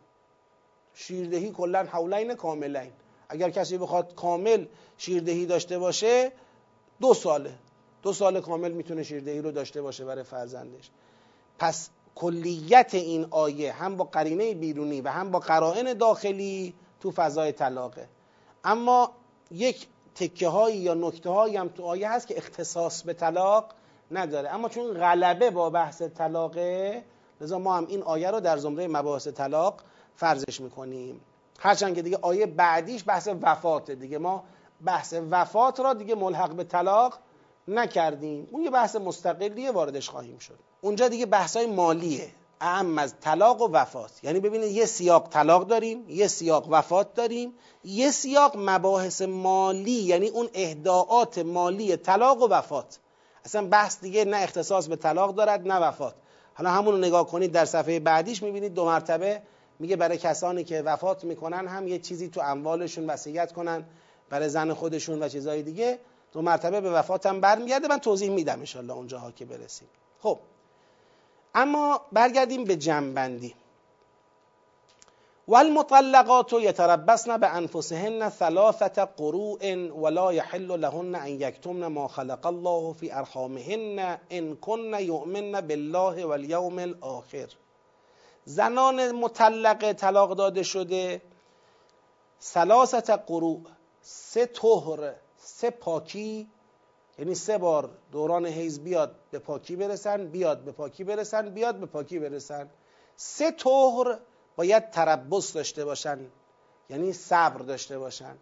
شیردهی کلا حولین کاملین. اگر کسی بخواد کامل شیردهی داشته باشه دو ساله. دو سال کامل می‌تونه شیردهی رو داشته باشه برای فرزندش. پس کلیت این آیه هم با قرینه بیرونی و هم با قرائن داخلی تو فضای طلاقه. اما یک تکه هایی یا نکته هایی هم تو آیه هست که اختصاص به طلاق نداره. اما چون غلبه با بحث طلاقه لذا ما هم این آیه رو در زمره مباحث طلاق فرضش می‌کنیم. هرچند که دیگه آیه بعدیش بحث وفاته دیگه. ما بحث وفات را دیگه ملحق به طلاق نکردیم. اون یه بحث مستقلیه واردش خواهیم شد. اونجا دیگه بحث های مالیه. اهم از طلاق و وفات. یعنی ببینید یه سیاق طلاق داریم یه سیاق وفات داریم یه سیاق مباحث مالی یعنی اون اهداعات مالی طلاق و وفات. اصلا بحث دیگه نه اختصاص به طلاق دارد نه وفات. حالا همون نگاه کنید در صفحه بعدیش می‌بینید دو مرتبه میگه برای کسانی که وفات می‌کنن هم یه چیزی تو اموالشون وصیت کنن برای زن خودشون و چیزهای دیگه. دو مرتبه به وفات هم برمیگرده من توضیح میدم انشالله اونجاها که برسیم. خب. اما برگردیم به جنبندی. والمطلقات یتربصن به انفسهن ثلاثه قروء ولا يحل لهن ان یکتمن ما خلق الله في ارحامهن ان كن یؤمن بالله والیوم الاخر. زنان مطلقه طلاق داده شده ثلاثه قروء سه طهر سه پاکی یعنی سه بار دوران حیض بیاد به پاکی برسن بیاد به پاکی برسن بیاد به پاکی برسن. سه طهر باید تربص داشته باشن یعنی صبر داشته باشن.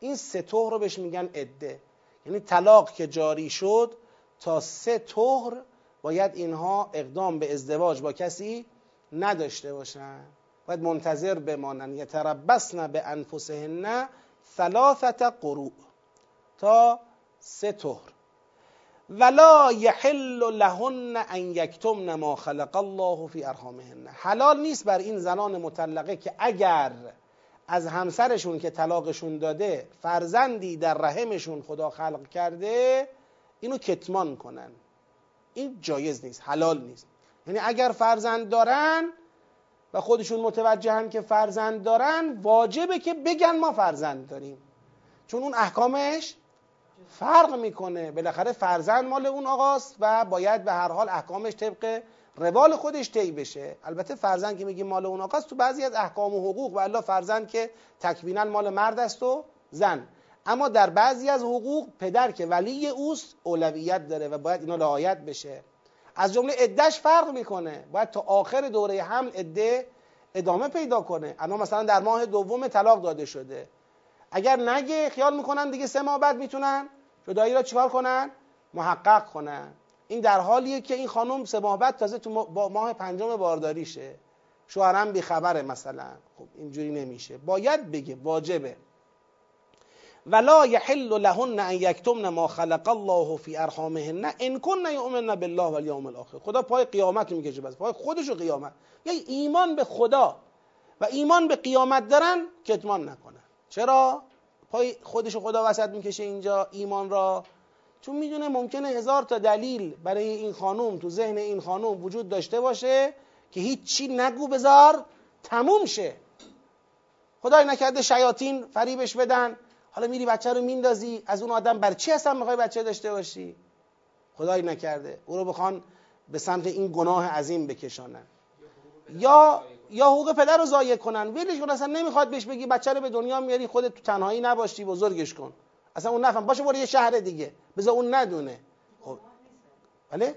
این سه طهر رو بهش میگن عده. یعنی طلاق که جاری شد تا سه طهر باید اینها اقدام به ازدواج با کسی نداشته باشن. باید منتظر بمانن. یتربصن به انفسهن ثلاثت قروع تا سه طهر ولا یحل لهن ان یکتمن ما خلق الله فی ارحامهن. حلال نیست بر این زنان مطلقه که اگر از همسرشون که طلاقشون داده فرزندی در رحمشون خدا خلق کرده اینو کتمان کنن. این جایز نیست حلال نیست. یعنی اگر فرزند دارن و خودشون متوجهن که فرزند دارن واجبه که بگن ما فرزند داریم. چون اون احکامش فرق می‌کنه. بالاخره فرزند مال اون آقاست و باید به هر حال احکامش طبق روال خودش طی بشه. البته فرزند که میگیم مال اون آقاست تو بعضی از احکام و حقوق و الله فرزند که تکوینا مال مرد است و زن. اما در بعضی از حقوق پدر که ولی اوست اولویت داره و باید اینا رعایت بشه. از جمله عدهش فرق می‌کنه. باید تا آخر دوره حمل عده ادامه پیدا کنه. اما مثلا در ماه دوم طلاق داده شده. اگر نگه خیال می‌کنن دیگه سه ماه بعد می‌تونن جدایی را چیکار کنن؟ محقق کنن. این در حالیه که این خانم سه ماه بعد تازه تو ماه پنجم بارداریشه. شوهرم بیخبره مثلا. خب اینجوری نمیشه. باید بگه واجبه. ولا يحل لهن ان یکتمن ما خلق الله فی ارحامهن ان كن یؤمن بالله والیوم الاخر خدا پای قیامت می‌کشه بس. پای خودش قیامت. یعنی ایمان به خدا و ایمان به قیامت دارن کتمان نکنن. چرا؟ پای خودش خدا وسط می‌کشه اینجا ایمان را. چون می‌دونه ممکنه هزار تا دلیل برای این خانوم تو ذهن این خانوم وجود داشته باشه که هیچی نگو بذار تموم شه. خدای نکرده شیاطین فریبش بدن. حالا میری بچه رو میندازی. از اون آدم بر چی اصلا می‌خوای بچه داشته باشی؟ خدایی نکرده. او رو بخوان به سمت این گناه عظیم بکشانن. یا یا حقوق پدر رو ضایع کنن. ولش کن اصلا نمی‌خواد بهش بگی بچه رو به دنیا میاری خودت تو تنهایی نباشی بزرگش کن. اصلا اون نفهم. باشه برو یه شهر دیگه. بذار اون ندونه. خب. بله؟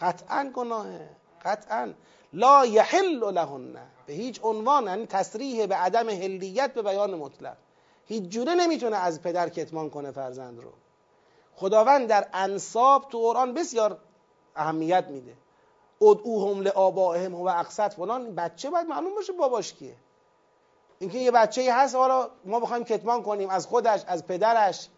قطعا گناهه. قطعا. لا یحل لهن. به هیچ عنوان یعنی تصریح به عدم هلیت به بیان مطلق. هیچ جوره نمی‌تونه از پدر کتمان کنه فرزند رو. خداوند در انصاب تو قرآن بسیار اهمیت میده. ادعوهم لآبائهم و اقصد فلان بچه باید معلوم باشه باباش کیه. اینکه یه بچه هست حالا ما بخوایم کتمان کنیم از خودش از پدرش.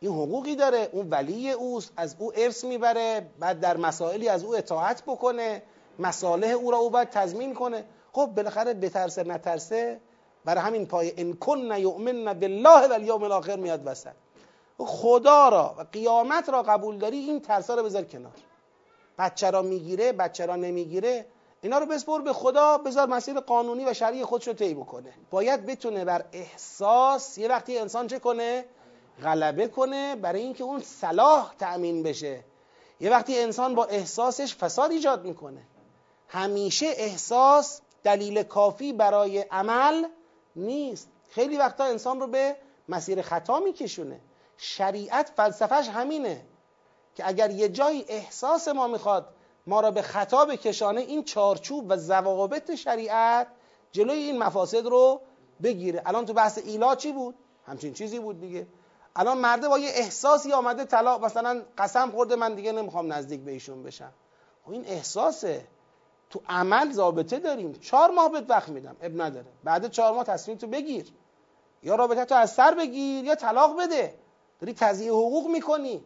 این حقوقی داره. اون ولی اوست از او ارث می‌بره بعد در مسائلی از او اطاعت بکنه. مصالح او را او باید تضمین کنه. خب بالاخره بترسه نترسه. برای همین پای ان کن یؤمن بالله و الیوم الاخر میاد وسط. خدا را و قیامت را قبول داری این ترسا رو بذار کنار. بچه را می‌گیره بچه را نمی‌گیره اینا رو بسپر به خدا بذار مسیر قانونی و شرعی خودش رو طی بکنه. باید بتونه بر احساس یه وقتی انسان چه کنه؟ غلبه کنه برای اینکه اون صلاح تأمین بشه. یه وقتی انسان با احساسش فساد ایجاد می‌کنه. همیشه احساس دلیل کافی برای عمل نیست. خیلی وقتا انسان رو به مسیر خطا میکشونه. شریعت فلسفهش همینه. که اگر یه جایی احساس ما می‌خواد ما را به خطا بکشانه این چارچوب و ضوابط شریعت جلوی این مفاسد رو بگیره. الان تو بحث ایلا چی بود؟ همچین چیزی بود دیگه. الان مرده با یه احساسی آمده طلاق مثلا قسم خورده من دیگه نمی‌خوام نزدیک به ایشون بشم. خب این احساسه. تو عمل ضابطه داریم. چهار ماه بهت وقت میدم. اب نداره. بعد چهار ماه تصمیم تو بگیر. یا رابطه تو از سر بگیر یا طلاق بده. داری تضییع حقوق می‌کنی.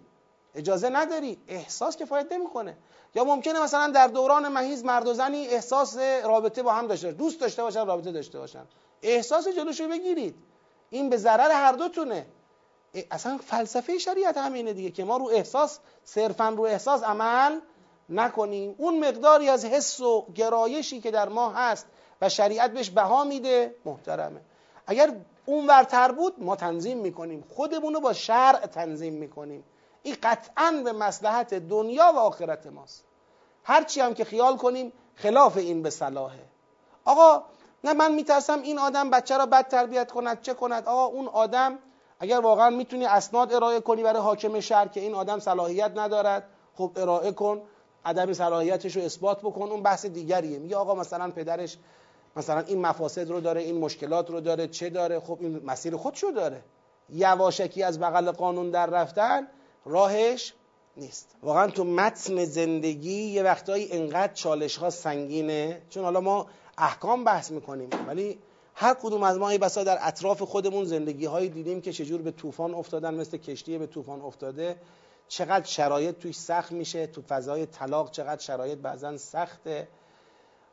اجازه نداری. احساس کفایت نمی‌کنه. یا ممکنه مثلا در دوران مهیز مرد و زنی احساس رابطه با هم داشته دوست داشته باشن رابطه داشته باشن. احساس جلوشو بگیرید. این به ضرر هر دوتونه. اصلا فلسفه شریعت همینه دیگه که ما رو احساس صرفا رو احساس عمل نکنیم. اون مقداری از حس و گرایشی که در ما هست و شریعت بهش بها میده محترمه. اگر اون ورتر بود ما تنظیم می‌کنیم. خودمون با شرع تنظیم می‌کنیم. این قطعا به مسلحت دنیا و آخرت ماست. هرچی هم که خیال کنیم خلاف این به صلاحه. آقا نه من میترسم این آدم بچه را بد تربیت کند چه کند؟ آقا اون آدم اگر واقعا می‌تونی اسناد ارائه کنی برای حاکم شهر که این آدم صلاحیت ندارد خب ارائه کن عدم صلاحیتش رو اثبات بکن اون بحث دیگریه. میگه آقا مثلا پدرش مثلا این مفاسد رو داره این مشکلات رو داره چه داره؟ خب این مسیر خودشو داره. یواشکی از بغل قانون در رفتن راهش نیست. واقعا تو متن زندگی یه وقتایی انقدر چالش ها سنگینه. چون حالا ما احکام بحث می‌کنیم ولی هر کدوم از ما بسا در اطراف خودمون زندگی هایی دیدیم که چجور به طوفان افتادن مثل کشتی به طوفان افتاده. چقدر شرایط توش سخت میشه تو فضای طلاق چقدر شرایط بعضا سخته.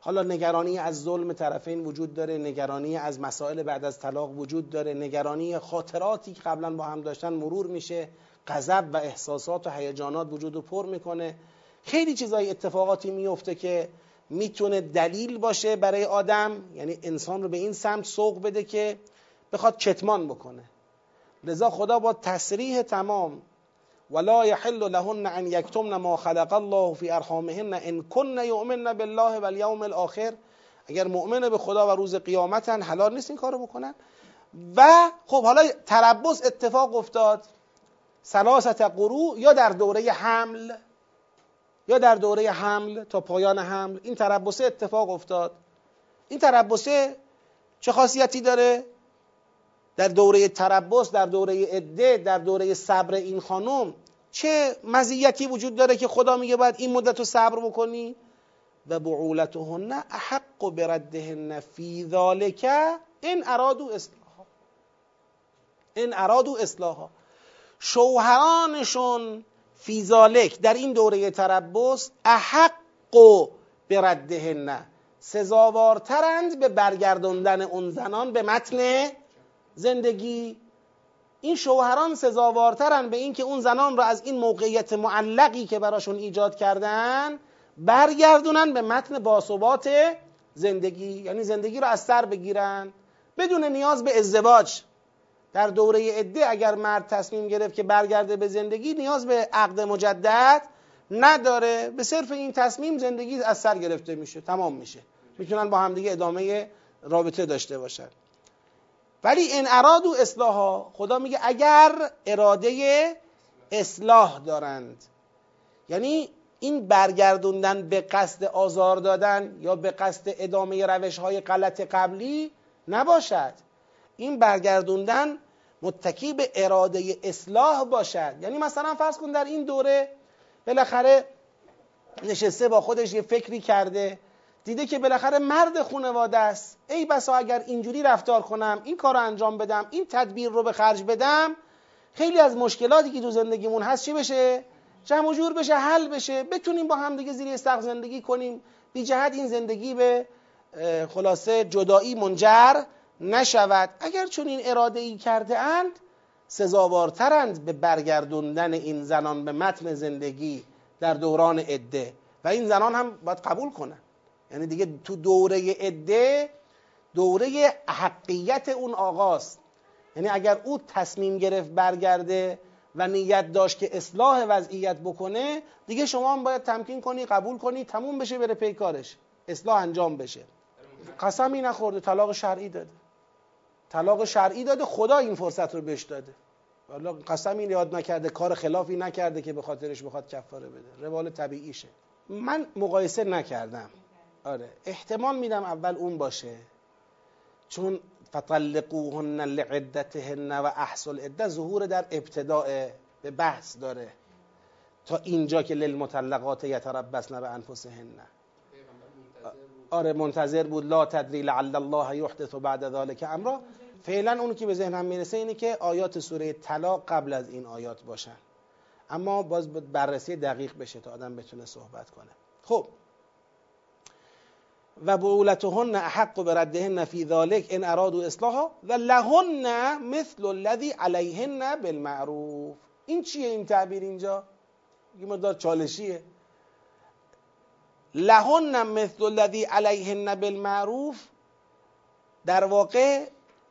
حالا نگرانی از ظلم طرفین وجود داره نگرانی از مسائل بعد از طلاق وجود داره نگرانی خاطراتی که قبلا با هم داشتن مرور میشه. غضب و احساسات و هیجانات وجود رو پر می‌کنه. خیلی چیزای اتفاقاتی میفته که می‌تونه دلیل باشه برای آدم. یعنی انسان رو به این سمت سوق بده که بخواد کتمان بکنه. لذا خدا با تصریح تمام ولا يحل لهن ان يكتمن ما خلق الله في ارحامهن ان كن يؤمن بالله واليوم الاخر اگر مؤمن به خدا و روز قیامتن حلال نیست این کارو بکنن. و خب حالا تربص اتفاق افتاد. سلاست قرو یا در دوره حمل یا در دوره حمل تا پایان حمل. این تربصه اتفاق افتاد. این تربصه چه خاصیتی داره؟ در دوره تربص در دوره عده در دوره صبر این خانم چه مزیتی وجود داره که خدا میگه باید این مدت رو صبر بکنی؟ و بعولتهن احق بردهن فی ذالک این ارادو اصلاحا. این ارادو اصلاحا. شوهرانشون فی ذالک در این دوره تربص احق بردهن سزاوارترند به برگرداندن اون زنان به متن زندگی. این شوهران سزاوارترن به اینکه اون زنان را از این موقعیت معلقی که براشون ایجاد کردن برگردونن به متن باثبات زندگی یعنی زندگی رو از سر بگیرن. بدون نیاز به ازدواج در دوره عده اگر مرد تصمیم گرفت که برگرده به زندگی نیاز به عقد مجدد نداره. به صرف این تصمیم زندگی از سر گرفته میشه تمام میشه. می‌تونن با همدیگه ادامه رابطه داشته باشن. ولی این اراد و اصلاح خدا میگه اگر اراده اصلاح دارند. یعنی این برگردوندن به قصد آزار دادن یا به قصد ادامه روش های غلط قبلی نباشد. این برگردوندن متکی به اراده اصلاح باشد. یعنی مثلا فرض کن در این دوره بالاخره نشسته با خودش یه فکری کرده دیده که بالاخره مرد خانواده است. ای بسا اگر اینجوری رفتار کنم این کار رو انجام بدم این تدبیر رو به خرج بدم خیلی از مشکلاتی که تو زندگیمون هست چی بشه؟ جمع جور بشه حل بشه. بتونیم با هم دیگه زیر استخ زندگی کنیم. بی جهت این زندگی به خلاصه جدایی منجر نشود. اگر چون این اراده ای کرده اند سزاوارترند به برگردوندن این زنان به متن زندگی در دوران عده. و این زنان هم باید قبول کنن. یعنی دیگه تو دوره عده دوره حقیت اون آقاست. یعنی اگر او تصمیم گرفت برگرده و نیت داشت که اصلاح وضعیت بکنه دیگه شما هم باید تمکین کنی قبول کنی تموم بشه بره پی کارش. اصلاح انجام بشه. قسمی نخورده طلاق شرعی داده. طلاق شرعی داده خدا این فرصت رو بهش داده. والا قسمی یاد نکرده کار خلافی نکرده که به خاطرش بخواد کفاره بده. روال طبیعیشه من مقایسه نکردم. آره احتمال میدم اول اون باشه. چون فطلقوهن لعدتهن و احصل عده ظهور در ابتداء به بحث داره. تا اینجا که للمطلقات یتربصن به انفسهن. آره منتظر بود. لا تدری لعل الله یحدث بعد ذلك امرا. فعلا اون که به ذهنم می‌رسه اینه که آیات سوره طلاق قبل از این آیات باشن. اما باز بررسی دقیق بشه تا آدم بتونه صحبت کنه. خب. و بولتهن احق بردهن فی ذالک ان ارادوا اصلاحا و لهن مثل الذی علیهن بالمعروف. این چیه این تعبیر اینجا؟ یه مقدار چالشیه. لهن مثل الذی علیهن بالمعروف در واقع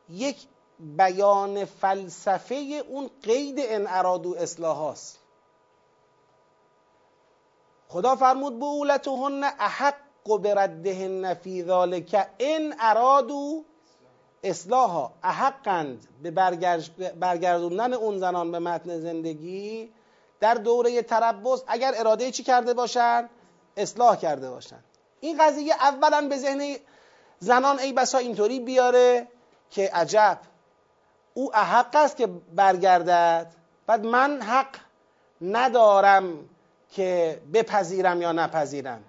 یک بیان فلسفه اون قید ان ارادو اصلاح هاست. خدا فرمود بولتهن احق بردهن فی ذالک ان ارادو اصلاحا. احقند به برگردوندن اون زنان به متن زندگی در دوره تربص اگر اراده چی کرده باشن؟ اصلاح کرده باشن. این قضیه اولا به ذهن زنان ای بسا اینطوری بیاره که عجب. او احق است که برگردد. بعد من حق ندارم که بپذیرم یا نپذیرم.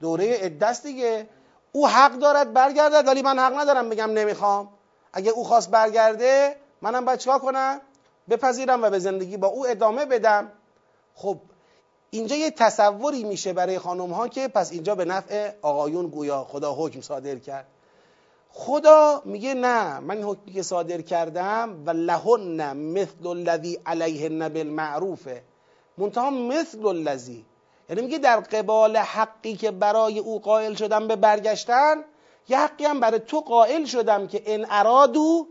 دوره عدت دیگه. او حق دارد برگردد ولی من حق ندارم بگم نمی‌خوام. اگه او خواست برگرده منم باید چیکار کنم؟ بپذیرم و به زندگی با او ادامه بدم. خب اینجا یه تصوری میشه برای خانم ها که پس اینجا به نفع آقایون گویا خدا حکم صادر کرد. خدا میگه نه من حکمی که صادر کردم و لهن مثل الذی علیهن بالمعروفه منتها مثل الذی. یعنی میگه در قبال حقی که برای او قائل شدم به برگشتن یه حقی هم برای تو قائل شدم که ان ارادو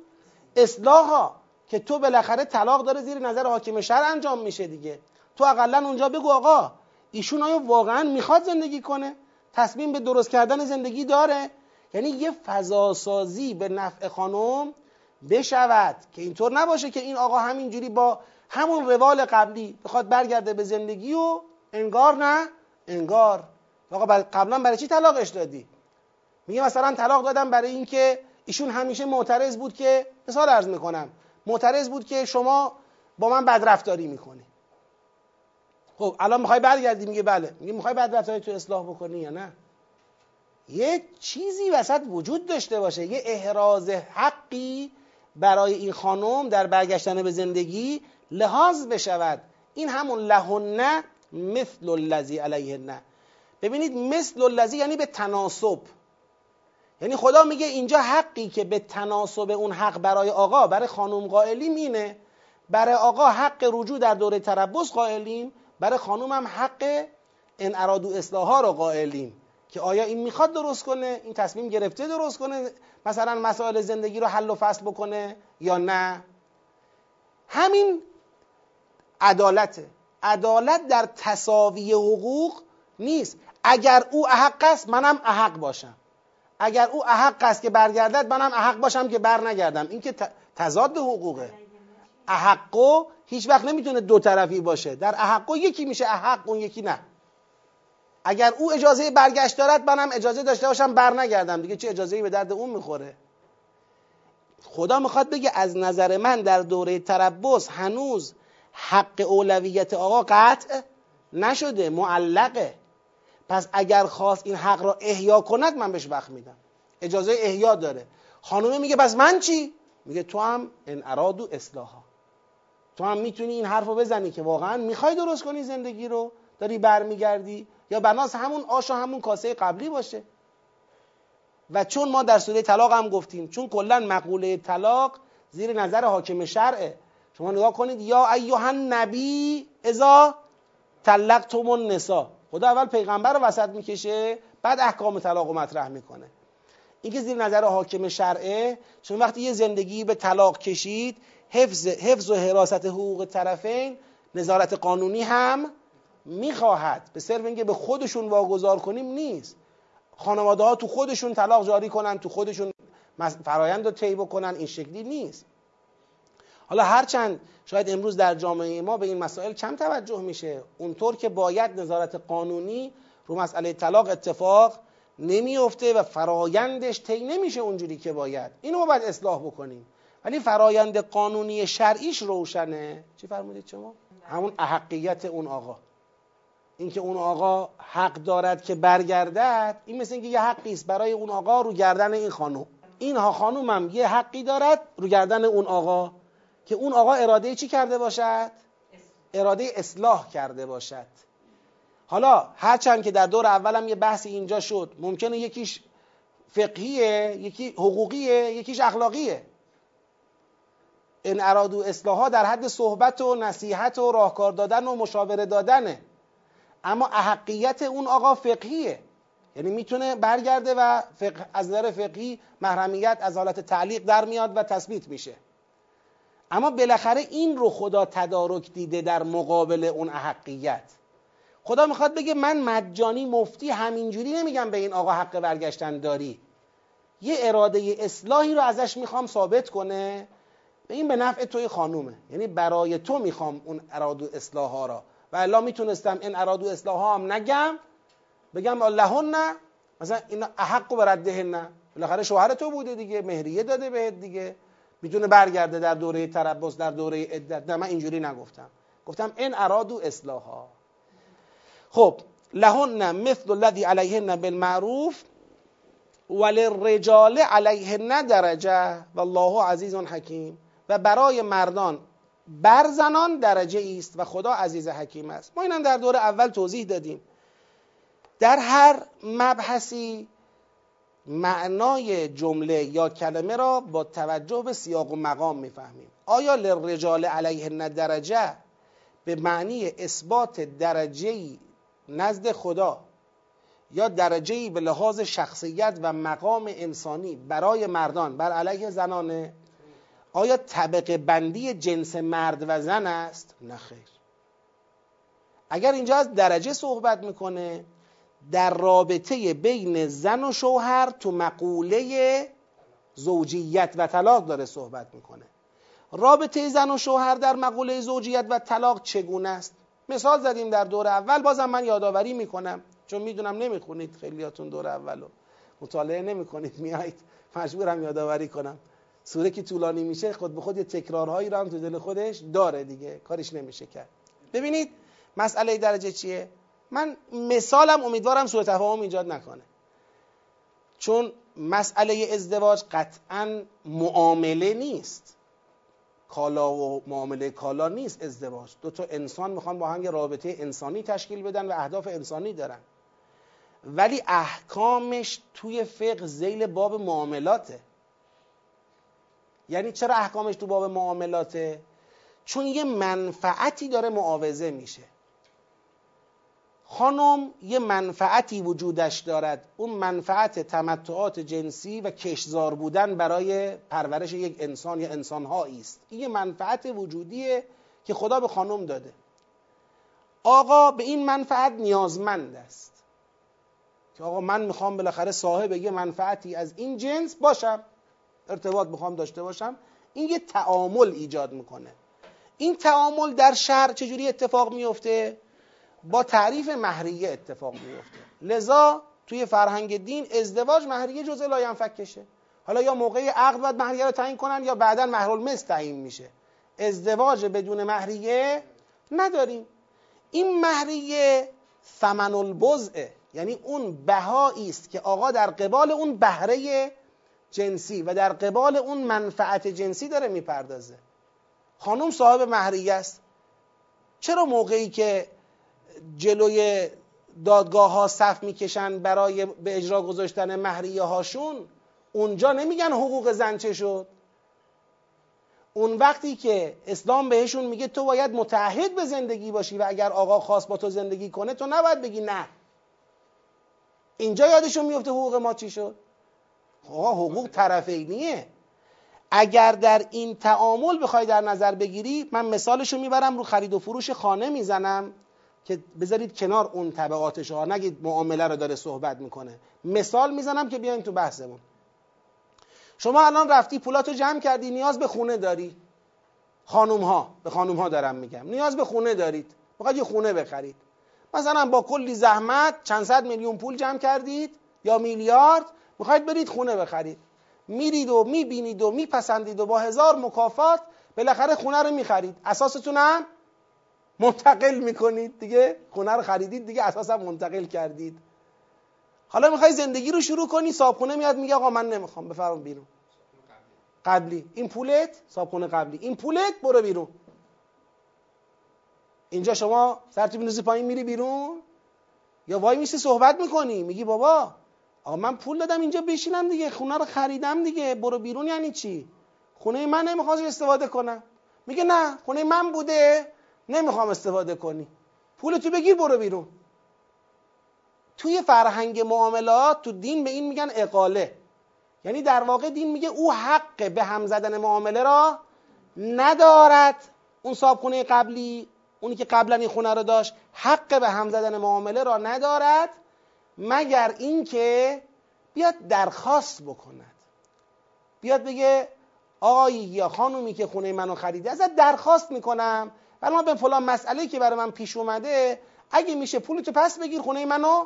اصلاحا که تو بالاخره طلاق داره زیر نظر حاکم شهر انجام میشه دیگه. تو اقلا اونجا بگو آقا ایشون آیا واقعا می‌خواد زندگی کنه؟ تصمیم به درست کردن زندگی داره؟ یعنی یه فضاسازی به نفع خانم بشود که اینطور نباشه که این آقا همینجوری با همون روال قبلی بخواد برگرده به زندگی و انگار نه انگار. آقا قبلا برای چی طلاقش دادی؟ میگه مثلا طلاق دادم برای اینکه ایشون همیشه معترض بود که مثال عرض می‌کنم معترض بود که شما با من بدرفتاری می‌کنی. خب الان می‌خوای برگردی؟ میگه بله. میگه می‌خوای بدرفتاری تو اصلاح بکنی یا نه؟ یه چیزی وسط وجود داشته باشه یه احراز حقی برای این خانم در برگشتن به زندگی لحاظ بشود. این همون لهنه مثل الذی علیهن. ببینید مثل الذی یعنی به تناسب. یعنی خدا میگه اینجا حقی که به تناسب اون حق برای آقا برای خانم قائلیم اینه. برای آقا حق رجوع در دوره تربص قائلیم برای خانم هم حق ان ارادو اصلاحا رو قائلیم. که آیا این می‌خواد درست کنه؟ این تصمیم گرفته درست کنه؟ مثلا مسائل زندگی رو حل و فصل بکنه یا نه؟ همین عدالته. عدالت در تصاوی حقوق نیست. اگر او احق است منم احق باشم. اگر او احق است که برگردد منم احق باشم که بر نگردم این که تضاد حقوقه. احقو هیچ وقت نمی‌تونه دو طرفی باشه. در احقو یکی میشه احق اون یکی نه. اگر او اجازه برگشت دارد منم اجازه داشته باشم بر نگردم دیگه چه اجازه به درد اون می‌خوره؟ خدا می‌خواد بگه از نظر من در دوره تربس هنوز حق اولویت آقا قطع نشده معلقه. پس اگر خواست این حق را احیا کند من بهش وقت میدم. اجازه احیا داره. خانومه میگه پس من چی؟ میگه تو هم ان ارادو اصلاحا. تو هم می‌تونی این حرف رو بزنی که واقعا می‌خوای درست کنی زندگی رو. داری برمیگردی. یا بناس همون آش و همون کاسه قبلی باشه. و چون ما در سوره طلاق هم گفتیم چون کلا مقوله طلاق زیر نظر حاکم شرعه. شما نگاه کنید یا ایها نبی ازا طلقتم النساء. خدا اول پیغمبر رو وسط می‌کشه بعد احکام طلاق رو مطرح می‌کنه. این که زیر نظر حاکم شرعه چون وقتی یه زندگی به طلاق کشید حفظ, حفظ و حراست حقوق طرفین نظارت قانونی هم می‌خواهد. به صرف اینکه به خودشون واگذار کنیم نیست. خانواده ها تو خودشون طلاق جاری کنن تو خودشون فرایند رو طی بکنن این شکلی نیست. حالا هرچند شاید امروز در جامعه ما به این مسائل کم توجه میشه. اونطور که باید نظارت قانونی رو مسئله طلاق اتفاق نمیفته و فرایندش طی نمیشه اونجوری که باید. اینو ما باید اصلاح بکنیم. ولی فرایند قانونی شرعیش روشنه. چی فرمودید شما؟ همون احقیت اون آقا. اینکه اون آقا حق دارد که برگردد این مثل اینکه یه حقی است برای اون آقا رو گردن این خانم. اینها خانوم هم یه حقی دارد رو گردن اون آقا. که اون آقا اراده چی کرده باشد؟ اراده اصلاح کرده باشد. حالا هرچند که در دور اولم یه بحثی اینجا شد ممکنه یکیش فقهیه یکی حقوقیه یکیش اخلاقیه. این ارادو اصلاحا در حد صحبت و نصیحت و راهکار دادن و مشاوره دادنه. اما احقیت اون آقا فقهیه. یعنی می‌تونه برگرده و فقه از نظر فقهی محرمیت از حالت تعلیق در میاد و تثبیت میشه. اما بالاخره این رو خدا تدارک دیده در مقابل اون احقیت. خدا می‌خواد بگه من مجانی مفتی همینجوری نمیگم به این آقا حق برگشتن داری. یه اراده اصلاحی رو ازش می‌خوام ثابت کنه. به این به نفع توی خانومه. یعنی برای تو می‌خوام اون ارادو اصلاح ها را. و الا می‌تونستم این ارادو اصلاح هم نگم بگم لهن نه. مثلا این احق و نه. بالاخره شوهر تو بوده دیگه مهریه داده بهت دیگه. می‌تونه برگرده در دوره تربص در دوره عدت. نه من اینجوری نگفتم. گفتم این ارادو اصلاحا خب لهن مثل الذي علیهن بالمعروف وللرجال علیهن درجه. والله عزیز حکیم. و برای مردان بر زنان درجه است و خدا عزیز حکیم است. ما اینم در دور اول توضیح دادیم. در هر مبحثی معنای جمله یا کلمه را با توجه به سیاق و مقام می‌فهمیم. آیا للرجال علیهن درجه به معنی اثبات درجه نزد خدا یا درجه به لحاظ شخصیت و مقام انسانی برای مردان بر علیه زنانه آیا طبقه بندی جنس مرد و زن است؟ نه خیر. اگر اینجا از درجه صحبت می‌کنه در رابطه بین زن و شوهر تو مقوله زوجیت و طلاق داره صحبت می‌کنه. رابطه زن و شوهر در مقوله زوجیت و طلاق چگونه است؟ مثال زدیم در دور اول بازم من یادآوری می‌کنم. چون می‌دونم نمی‌خونید خیلیاتون دور اولو. مطالعه نمی‌کنید میایید مجبورم یادآوری کنم. سوره که طولانی میشه خود به خود یه تکرارهایی رو هم تو دل خودش داره دیگه. کارش نمیشه کرد. ببینید مسئله درجه چیه؟ من مثالم امیدوارم سوء تفاهم ایجاد نکنه. چون مسئله ازدواج قطعا معامله نیست. کالا و معامله کالا نیست ازدواج. دو تا انسان می‌خوان با هم یه رابطه انسانی تشکیل بدن و اهداف انسانی دارن. ولی احکامش توی فقه زیل باب معاملاته. یعنی چرا احکامش تو باب معاملاته؟ چون یه منفعتی داره معاوضه میشه. خانم یه منفعتی وجودش دارد. اون منفعت تمتعات جنسی و کشزار بودن برای پرورش یک انسان یا انسانهایی است. این یه منفعت وجودیه که خدا به خانم داده. آقا به این منفعت نیازمند است. که آقا من می‌خوام بالاخره صاحب یه منفعتی از این جنس باشم. ارتباط می‌خوام داشته باشم این یه تعامل ایجاد می‌کنه. این تعامل در شهر چجوری اتفاق میفته با تعریف مهریه اتفاق میفته لذا توی فرهنگ دین ازدواج مهریه جزء لاینفکشه حالا یا موقع عقد باید مهریه رو تعیین کنن یا بعدا مهر المثل تعیین میشه. ازدواج بدون مهریه نداریم. این مهریه ثمن البزعه یعنی اون بهایی است که آقا در قبال اون بهره جنسی و در قبال اون منفعت جنسی داره می‌پردازه. خانم صاحب مهریه است. چرا موقعی که جلوی دادگاه ها صف می‌کشن برای به اجرا گذاشتن مهریه هاشون اونجا نمیگن حقوق زن چه شد. اون وقتی که اسلام بهشون میگه تو باید متعهد به زندگی باشی و اگر آقا خواست با تو زندگی کنه تو نباید بگی نه. اینجا یادشون میفته حقوق ما چی شد؟ آقا حقوق طرفینیه اگر در این تعامل بخوای در نظر بگیری من مثالشو می‌برم رو خرید و فروش خانه می‌زنم که بذارید کنار اون طبقاتش ها نگید معامله رو داره صحبت می‌کنه. مثال می‌زنم که بیاین تو بحثمون. شما الان رفتی پولاتو جمع کردی نیاز به خونه داری. خانوم ها به خانوم ها دارم میگم. نیاز به خونه دارید. می‌خواید یه خونه بخرید. مثلا با کلی زحمت چند صد میلیون پول جمع کردید یا میلیارد می‌خواید برید خونه بخرید. میرید و می‌بینید و میپسندید و با هزار مکافات بالاخره خونه رو می‌خرید. اساستون هم منتقل می‌کنید دیگه. خونه رو خریدید دیگه اساس هم منتقل کردید. حالا می‌خوای زندگی رو شروع کنی صابخونه میاد میگه آقا من نمی‌خوام بفرم بیرون. قبلی. این پولت؟ صابخونه قبلی. این پولت؟ برو بیرون. اینجا شما سرتو بینوزی پایین میری بیرون. یا وای میسی صحبت می‌کنی؟ میگی بابا آقا من پول دادم اینجا بشینم دیگه خونه رو خریدم دیگه. برو بیرون یعنی چی؟ خونه من نمی‌خواد استفاده کنم. میگه نه خونه من بوده نمی‌خوام استفاده کنی. پولتو بگیر برو بیرون. توی فرهنگ معاملات تو دین به این میگن اقاله. یعنی در واقع دین میگه او حق به هم زدن معامله را ندارد. اون صابخونه قبلی اونی که قبلا این خونه رو داشت حق به هم زدن معامله را ندارد. مگر اینکه بیاد درخواست بکند. بیاد بگه آقای یا خانومی که خونه منو خریدی ازت درخواست می‌کنم. ولی ما به فلان مسئله که برای من پیش اومده اگه میشه پولتو پس بگیر خونه منو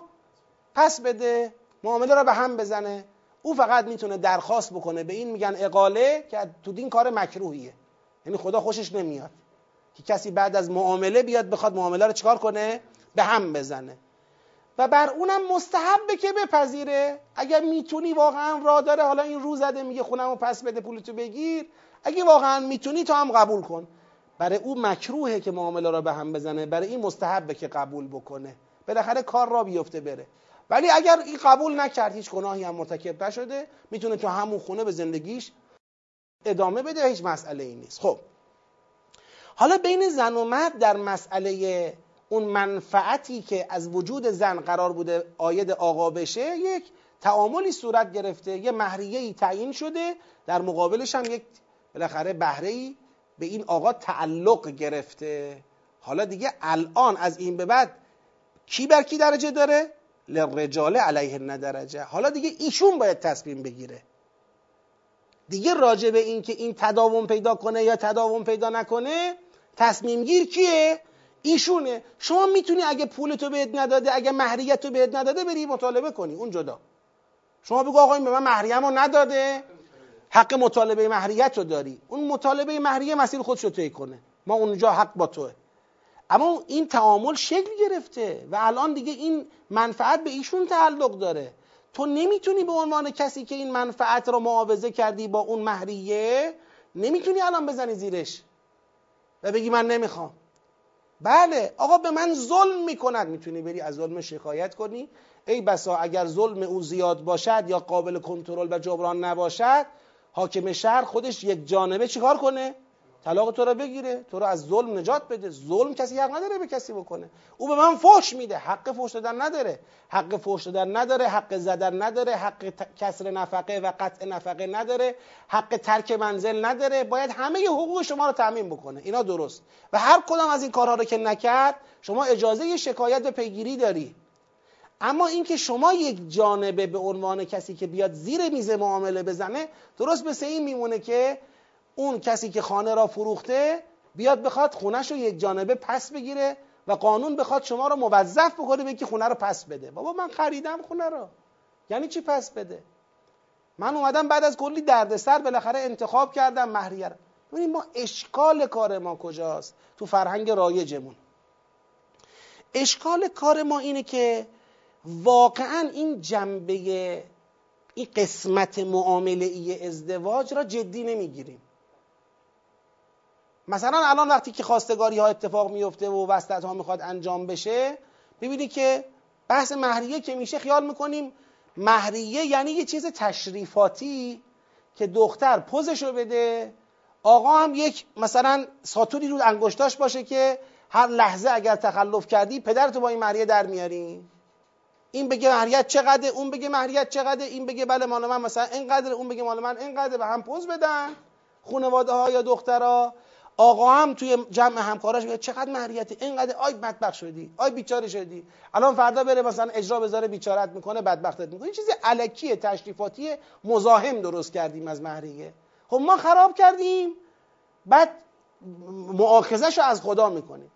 پس بده. معامله را به هم بزنه. او فقط می‌تونه درخواست بکنه. به این میگن اقاله که تو دین کار مکروهیه. یعنی خدا خوشش نمیاد. که کسی بعد از معامله بیاد بخواد معامله رو چکار کنه؟ به هم بزنه. و بر اونم مستحبه که بپذیره. اگر می‌تونی واقعا را داره حالا این رو زده میگه خونمو پس بده پولتو بگیر. اگه واقعا می‌تونی تو هم قبول کن. برای او مکروهه که معامله را به هم بزنه. برای این مستحبه که قبول بکنه. بالاخره کار را بیفته بره. ولی اگر این قبول نکرد هیچ گناهی هم مرتکب نشده. می‌تونه تو همون خونه به زندگیش ادامه بده هیچ مسئله ای نیست. خب. حالا بین زن و مرد در مسئله اون منفعتی که از وجود زن قرار بوده آید آقا بشه یک تعاملی صورت گرفته یه مهریه ای تعیین شده در مقابلش هم یک بالاخره بهره ای به این آقا تعلق گرفته. حالا دیگه الان از این به بعد کی بر کی درجه داره؟ لرجال علیه ندرجه حالا دیگه ایشون باید تصمیم بگیره. دیگه راجع به این که این تداوم پیدا کنه یا تداوم پیدا نکنه تصمیم گیر کیه؟ ایشونه. شما می‌تونی اگه پولتو بهت نداده اگه مهریتو بهت نداده بری مطالبه کنی. اون جدا. شما بگو آقا این به من مهریه‌مو نداده. حق مطالبه مهریت رو داری. اون مطالبه مهریه مسیر خودشو طی کنه. ما اونجا حق با توه. اما این تعامل شکل گرفته و الان دیگه این منفعت به ایشون تعلق داره. تو نمی‌تونی به عنوان کسی که این منفعت رو معاوضه کردی با اون مهریه نمی‌تونی الان بزنی زیرش. و بگی من نمی‌خوام. بله آقا به من ظلم می‌کند. می‌تونی بری از ظلم شکایت کنی؟ ای بسا اگر ظلم او زیاد باشد یا قابل کنترل و جبران نباشد حاکم شهر خودش یک جانبه چیکار کنه؟ طلاق تو رو بگیره تو رو از ظلم نجات بده. ظلم کسی حق نداره به کسی بکنه. او به من فحش میده. حق فحش دادن نداره. حق فحش دادن نداره. حق زدن نداره. حق کسر نفقه و قطع نفقه نداره. حق ترک منزل نداره. باید همه حقوق شما رو تعمین بکنه. اینا درست. و هر کدام از این کارها رو که نکرد شما اجازه شکایت و پیگیری داری. اما اینکه شما یک جانبه به عنوان کسی که بیاد زیر میز معامله بزنه درست مثل این میمونه که اون کسی که خانه را فروخته بیاد بخواد خونش رو یک جانبه پس بگیره و قانون بخواد شما رو موظف بکنه به که خونه رو پس بده. بابا من خریدم خونه رو. یعنی چی پس بده؟ من اومدم بعد از کلی دردسر بالاخره انتخاب کردم مهریه ببینید ما اشکال کار ما کجاست؟ تو فرهنگ رایجمون. اشکال کار ما اینه که واقعا این جنبه این قسمت معامله ای ازدواج را جدی نمی‌گیریم. مثلا الان وقتی که خواستگاری ها اتفاق میفته و وسطت ها می‌خواد انجام بشه ببینید که بحث مهریه که میشه خیال می‌کنیم مهریه یعنی یه چیز تشریفاتی که دختر پوزشو بده آقا هم یک مثلا ساتوری رو انگشتاش باشه که هر لحظه اگر تخلف کردی پدرتو با این مهریه در میاری. این بگه مهریت چقدر اون بگه مهریت چقدر این بگه بله مال من مثلا اینقدر اون بگه مال من اینقدر به هم پوز بدن. خانواده ها یا دخترها آقا هم توی جمع همکاراش میگه چقدر مهریتی؟ اینقدر آی بدبخت شدی آی بیچاره شدی. الان فردا بره مثلا اجرا بذاره بیچارت می‌کنه بدبختت می‌کنه. این چیزی علکیه تشریفاتی مزاحم درست کردیم از مهریه. خب ما خراب کردیم. بعد معاخذش رو از خدا می‌کنیم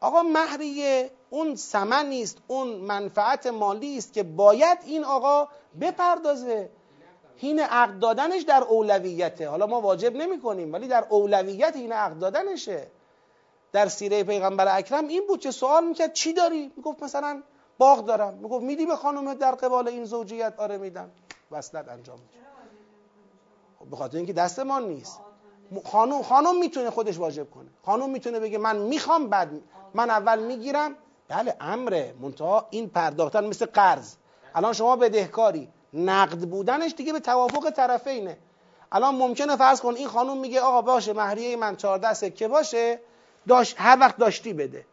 آقا مهریه اون سمنی است اون منفعت مالی است که باید این آقا بپردازه. هین عقد دادنش در اولویته. حالا ما واجب نمی کنیم ولی در اولویت هین عقد دادنشه. در سیره پیغمبر اکرم این بود که سوال می‌کرد چی داری؟ می‌گفت مثلا باغ دارم. می‌گفت میدی به خانم در قبال این زوجیت؟ آره میدم. وصلت انجام میده خب به خاطر اینکه دستمان نیست. خانم خانم می‌تونه خودش واجب کنه. خانم می‌تونه بگه من می‌خوام بعد من اول می‌گیرم. بله امره. منتها این پرداختن مثل قرض. الان شما بدهکاری. نقد بودنش دیگه به توافق طرفینه الان ممکنه فرض کن این خانم میگه آقا باشه مهریه من 14 سکه باشه داشت هر وقت داشتی بده.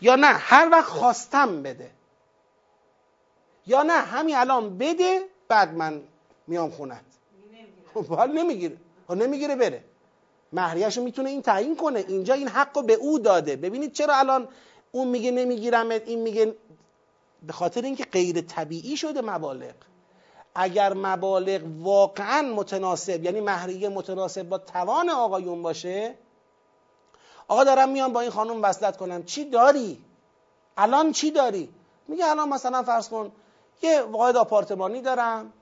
یا نه هر وقت خواستم بده. یا نه همین الان بده بعد من میام خونت. خب حال نمی‌گیره. نمی‌گیره بره. مهریهش می‌تونه این تعیین کنه. اینجا این حق رو به او داده. ببینید چرا الان اون میگه نمیگیرمت این میگه به خاطر اینکه غیر طبیعی شده مبالغ. اگر مبالغ واقعا متناسب یعنی مهریه متناسب با توان آقایون باشه آقا دارم میام با این خانم وصلت کنم. چی داری؟ الان چی داری؟ میگه الان مثلا فرض کن یه واحد آپارتمانی دارم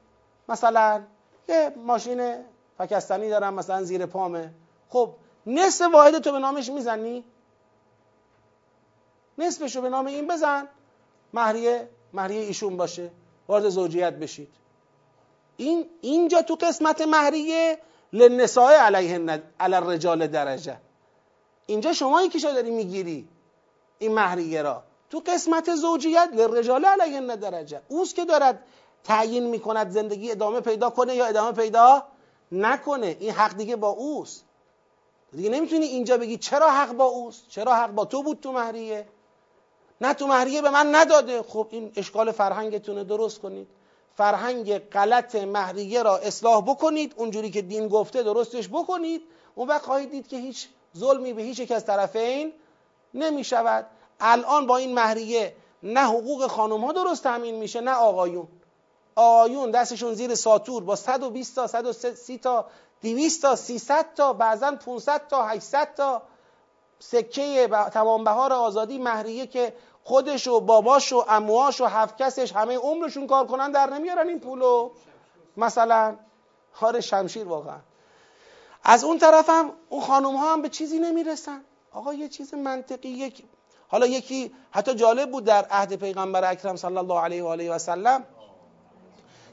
مثلا یه ماشین فکستنی دارم مثلا زیر پامه. خب نصف واحد تو به نامش می‌زنی؟ نصفش رو به نام این بزن مهریه مهریه ایشون باشه وارد زوجیت بشید. این اینجا تو قسمت مهریه لنسای علیه علی الرجال درجه. اینجا شما یکیشو داری می‌گیری این مهریه را. تو قسمت زوجیت لرجال علیه درجه. اوست که دارد تعیین می‌کند زندگی ادامه پیدا کنه یا ادامه پیدا نکنه. این حق دیگه با اوست. دیگه نمی‌تونی اینجا بگی چرا حق با اوست؟ چرا حق با تو بود تو مهریه؟ نه تو مهریه به من نداده. خب این اشکال فرهنگتونه درست کنید. فرهنگ غلط مهریه را اصلاح بکنید اونجوری که دین گفته درستش بکنید. اون وقت خواهید دید که هیچ ظلمی به هیچ یک از طرفین نمی شود الان با این مهریه نه حقوق خانم ها درست تامین میشه نه آقایون. آقایون دستشون زیر ساتور با 120 تا 130 تا 200 تا 300 تا بعضا 500 تا 800 تا سکه تمام بهار آزادی مهریه که خودش و باباش و امواش و هفت کسش همه عمرشون کار کنن در نمیارن این پولو. مثلا خار شمشیر واقعا. از اون طرف هم اون خانم ها هم به چیزی نمی‌رسن. آقا یه چیز منطقی یک حالا یکی حتی جالب بود در عهد پیغمبر اکرم صلی الله علیه و آله و سلم.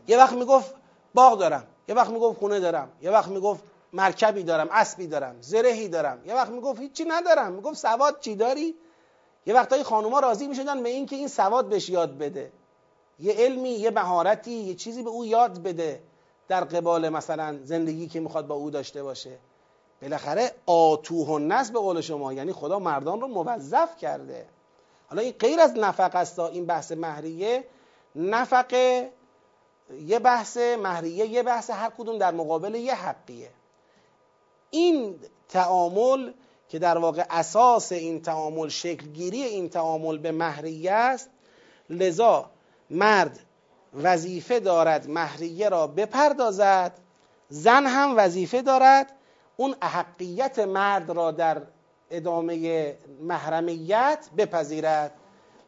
یه وقت می‌گفت باغ دارم یه وقت می‌گفت خونه دارم یه وقت می‌گفت مرکبی دارم اسبی دارم زرهی دارم. یه وقت می‌گفت هیچی ندارم می‌گفت سواد چی داری؟ یه وقتایی خانوما راضی می‌شدن به اینکه این سواد بهش یاد بده. یه علمی یه مهارتی یه چیزی به او یاد بده در قبال مثلا زندگی که می‌خواد با او داشته باشه. بالاخره آتوه النس به قول شما یعنی خدا مردان رو موظف کرده. حالا این غیر از نفق است این بحث مهریه نفقه یه بحث مهریه یه بحث هر کدوم در مقابل یه حقیه. این تعامل که در واقع اساس این تعامل شکلگیری این تعامل به مهریه است لذا مرد وظیفه دارد مهریه را بپردازد زن هم وظیفه دارد اون احقیت مرد را در ادامه محرمیت بپذیرد.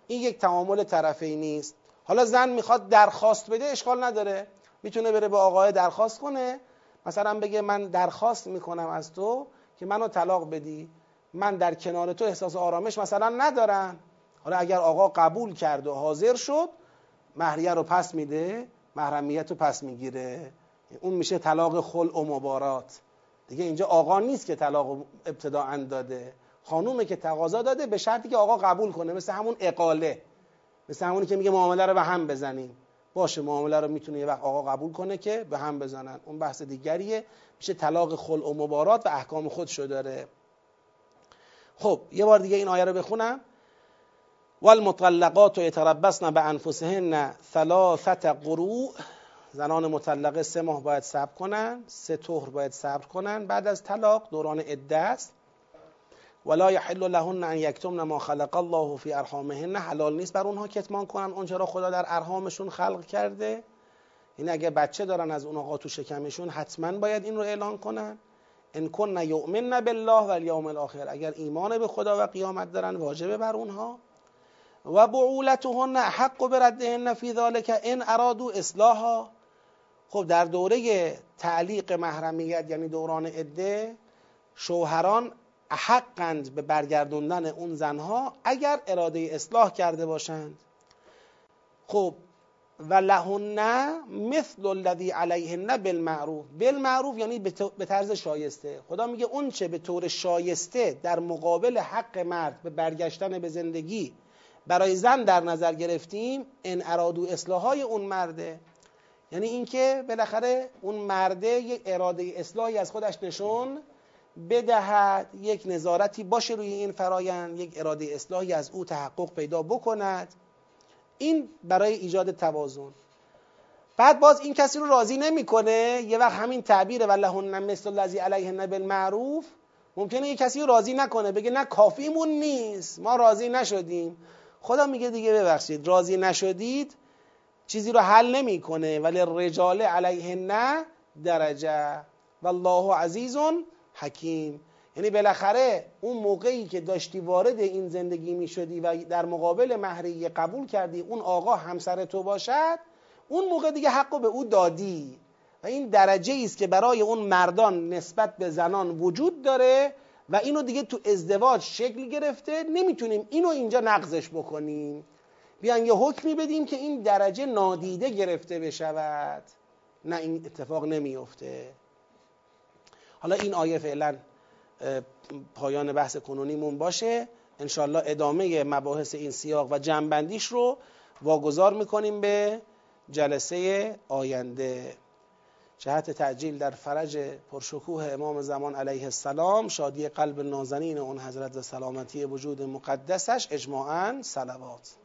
این یک تعامل طرفی نیست. حالا زن می‌خواد درخواست بده اشکال نداره. می‌تونه بره به آقای درخواست کنه. مثلا بگه من درخواست می‌کنم از تو که منو طلاق بدی من در کنار تو احساس آرامش مثلا ندارم. حالا اگر آقا قبول کرد و حاضر شد مهریه رو پس میده محرمیت رو پس می‌گیره. اون میشه طلاق خل و مبارات. دیگه اینجا آقا نیست که طلاق ابتدا داده خانومه که تقاضا داده به شرطی که آقا قبول کنه. مثل همون اقاله. مثل همونی که میگه معامله رو به هم بزنیم. باشه معامله رو می‌تونه یه وقت آقا قبول کنه که به هم بزنن. اون بحث دیگریه. میشه طلاق خل و مبارات و احکام خودشو داره. خب یه بار دیگه این آیه رو بخونم. والمطلقات یتربصن به انفسهن ثلاثه قروء. زنان مطلقه سه ماه باید صبر کنن سه طهر باید صبر کنن. بعد از طلاق دوران عده است. ولا یحل لهن ان یکتمن ما خلق الله فی ارحامهن حلال نیست بر اونها کتمان کنن. اونچه را خدا در ارحامشون خلق کرده. این اگه بچه دارن از اون آقا تو شکمشون حتما باید این رو اعلان کنن. ان کن یؤمن بالله و الیوم الاخر. اگر ایمان به خدا و قیامت دارن واجبه بر اونها. و بعولتهن حق بردهن فی ذلك ان ارادو اصلاحا. خب در دوره تعلیق محرمیت یعنی دوران عده شوهران حقند به برگردوندن اون زنها اگر اراده اصلاح کرده باشند. خب و لهن مثل الذی علیهن بالمعروف. بالمعروف یعنی به طرز شایسته. خدا میگه اون چه به طور شایسته در مقابل حق مرد به برگشتن به زندگی برای زن در نظر گرفتیم ان ارادو اصلاحای اون مرده. یعنی اینکه بالاخره اون مرده یک اراده اصلاحی از خودش نشون بدهد یک نظارتی باشه روی این فرایند یک اراده اصلاحی از او تحقق پیدا بکند. این برای ایجاد توازن. بعد باز این کسی رو راضی نمی‌کنه. یه وقت همین تعبیر ولهن مثل الذی علیهن بالمعروف. ممکنه یه کسی رو راضی نکنه بگه نه کافیمون نیست ما راضی نشدیم. خدا میگه دیگه ببخشید راضی نشدید چیزی رو حل نمی‌کنه. ولی رجال علیهن درجه. والله عزیز حکیم. یعنی بالاخره اون موقعی که داشتی وارد این زندگی می شدی و در مقابل مهریه قبول کردی اون آقا همسر تو باشد اون موقع دیگه حق به او دادی. و این درجه است که برای اون مردان نسبت به زنان وجود داره و اینو دیگه تو ازدواج شکل گرفته. نمی‌تونیم اینو اینجا نقضش بکنیم. بیان یه حکمی بدیم که این درجه نادیده گرفته بشود. نه این اتفاق نمیفته حالا این آیه فعلا پایان بحث کنونیمون باشه. انشالله ادامه مباحث این سیاق و جنبندیش رو واگذار می‌کنیم به جلسه آینده. جهت تعجیل در فرج پرشکوه امام زمان علیه السلام شادی قلب نازنین اون حضرت و سلامتی وجود مقدسش اجماعا سلوات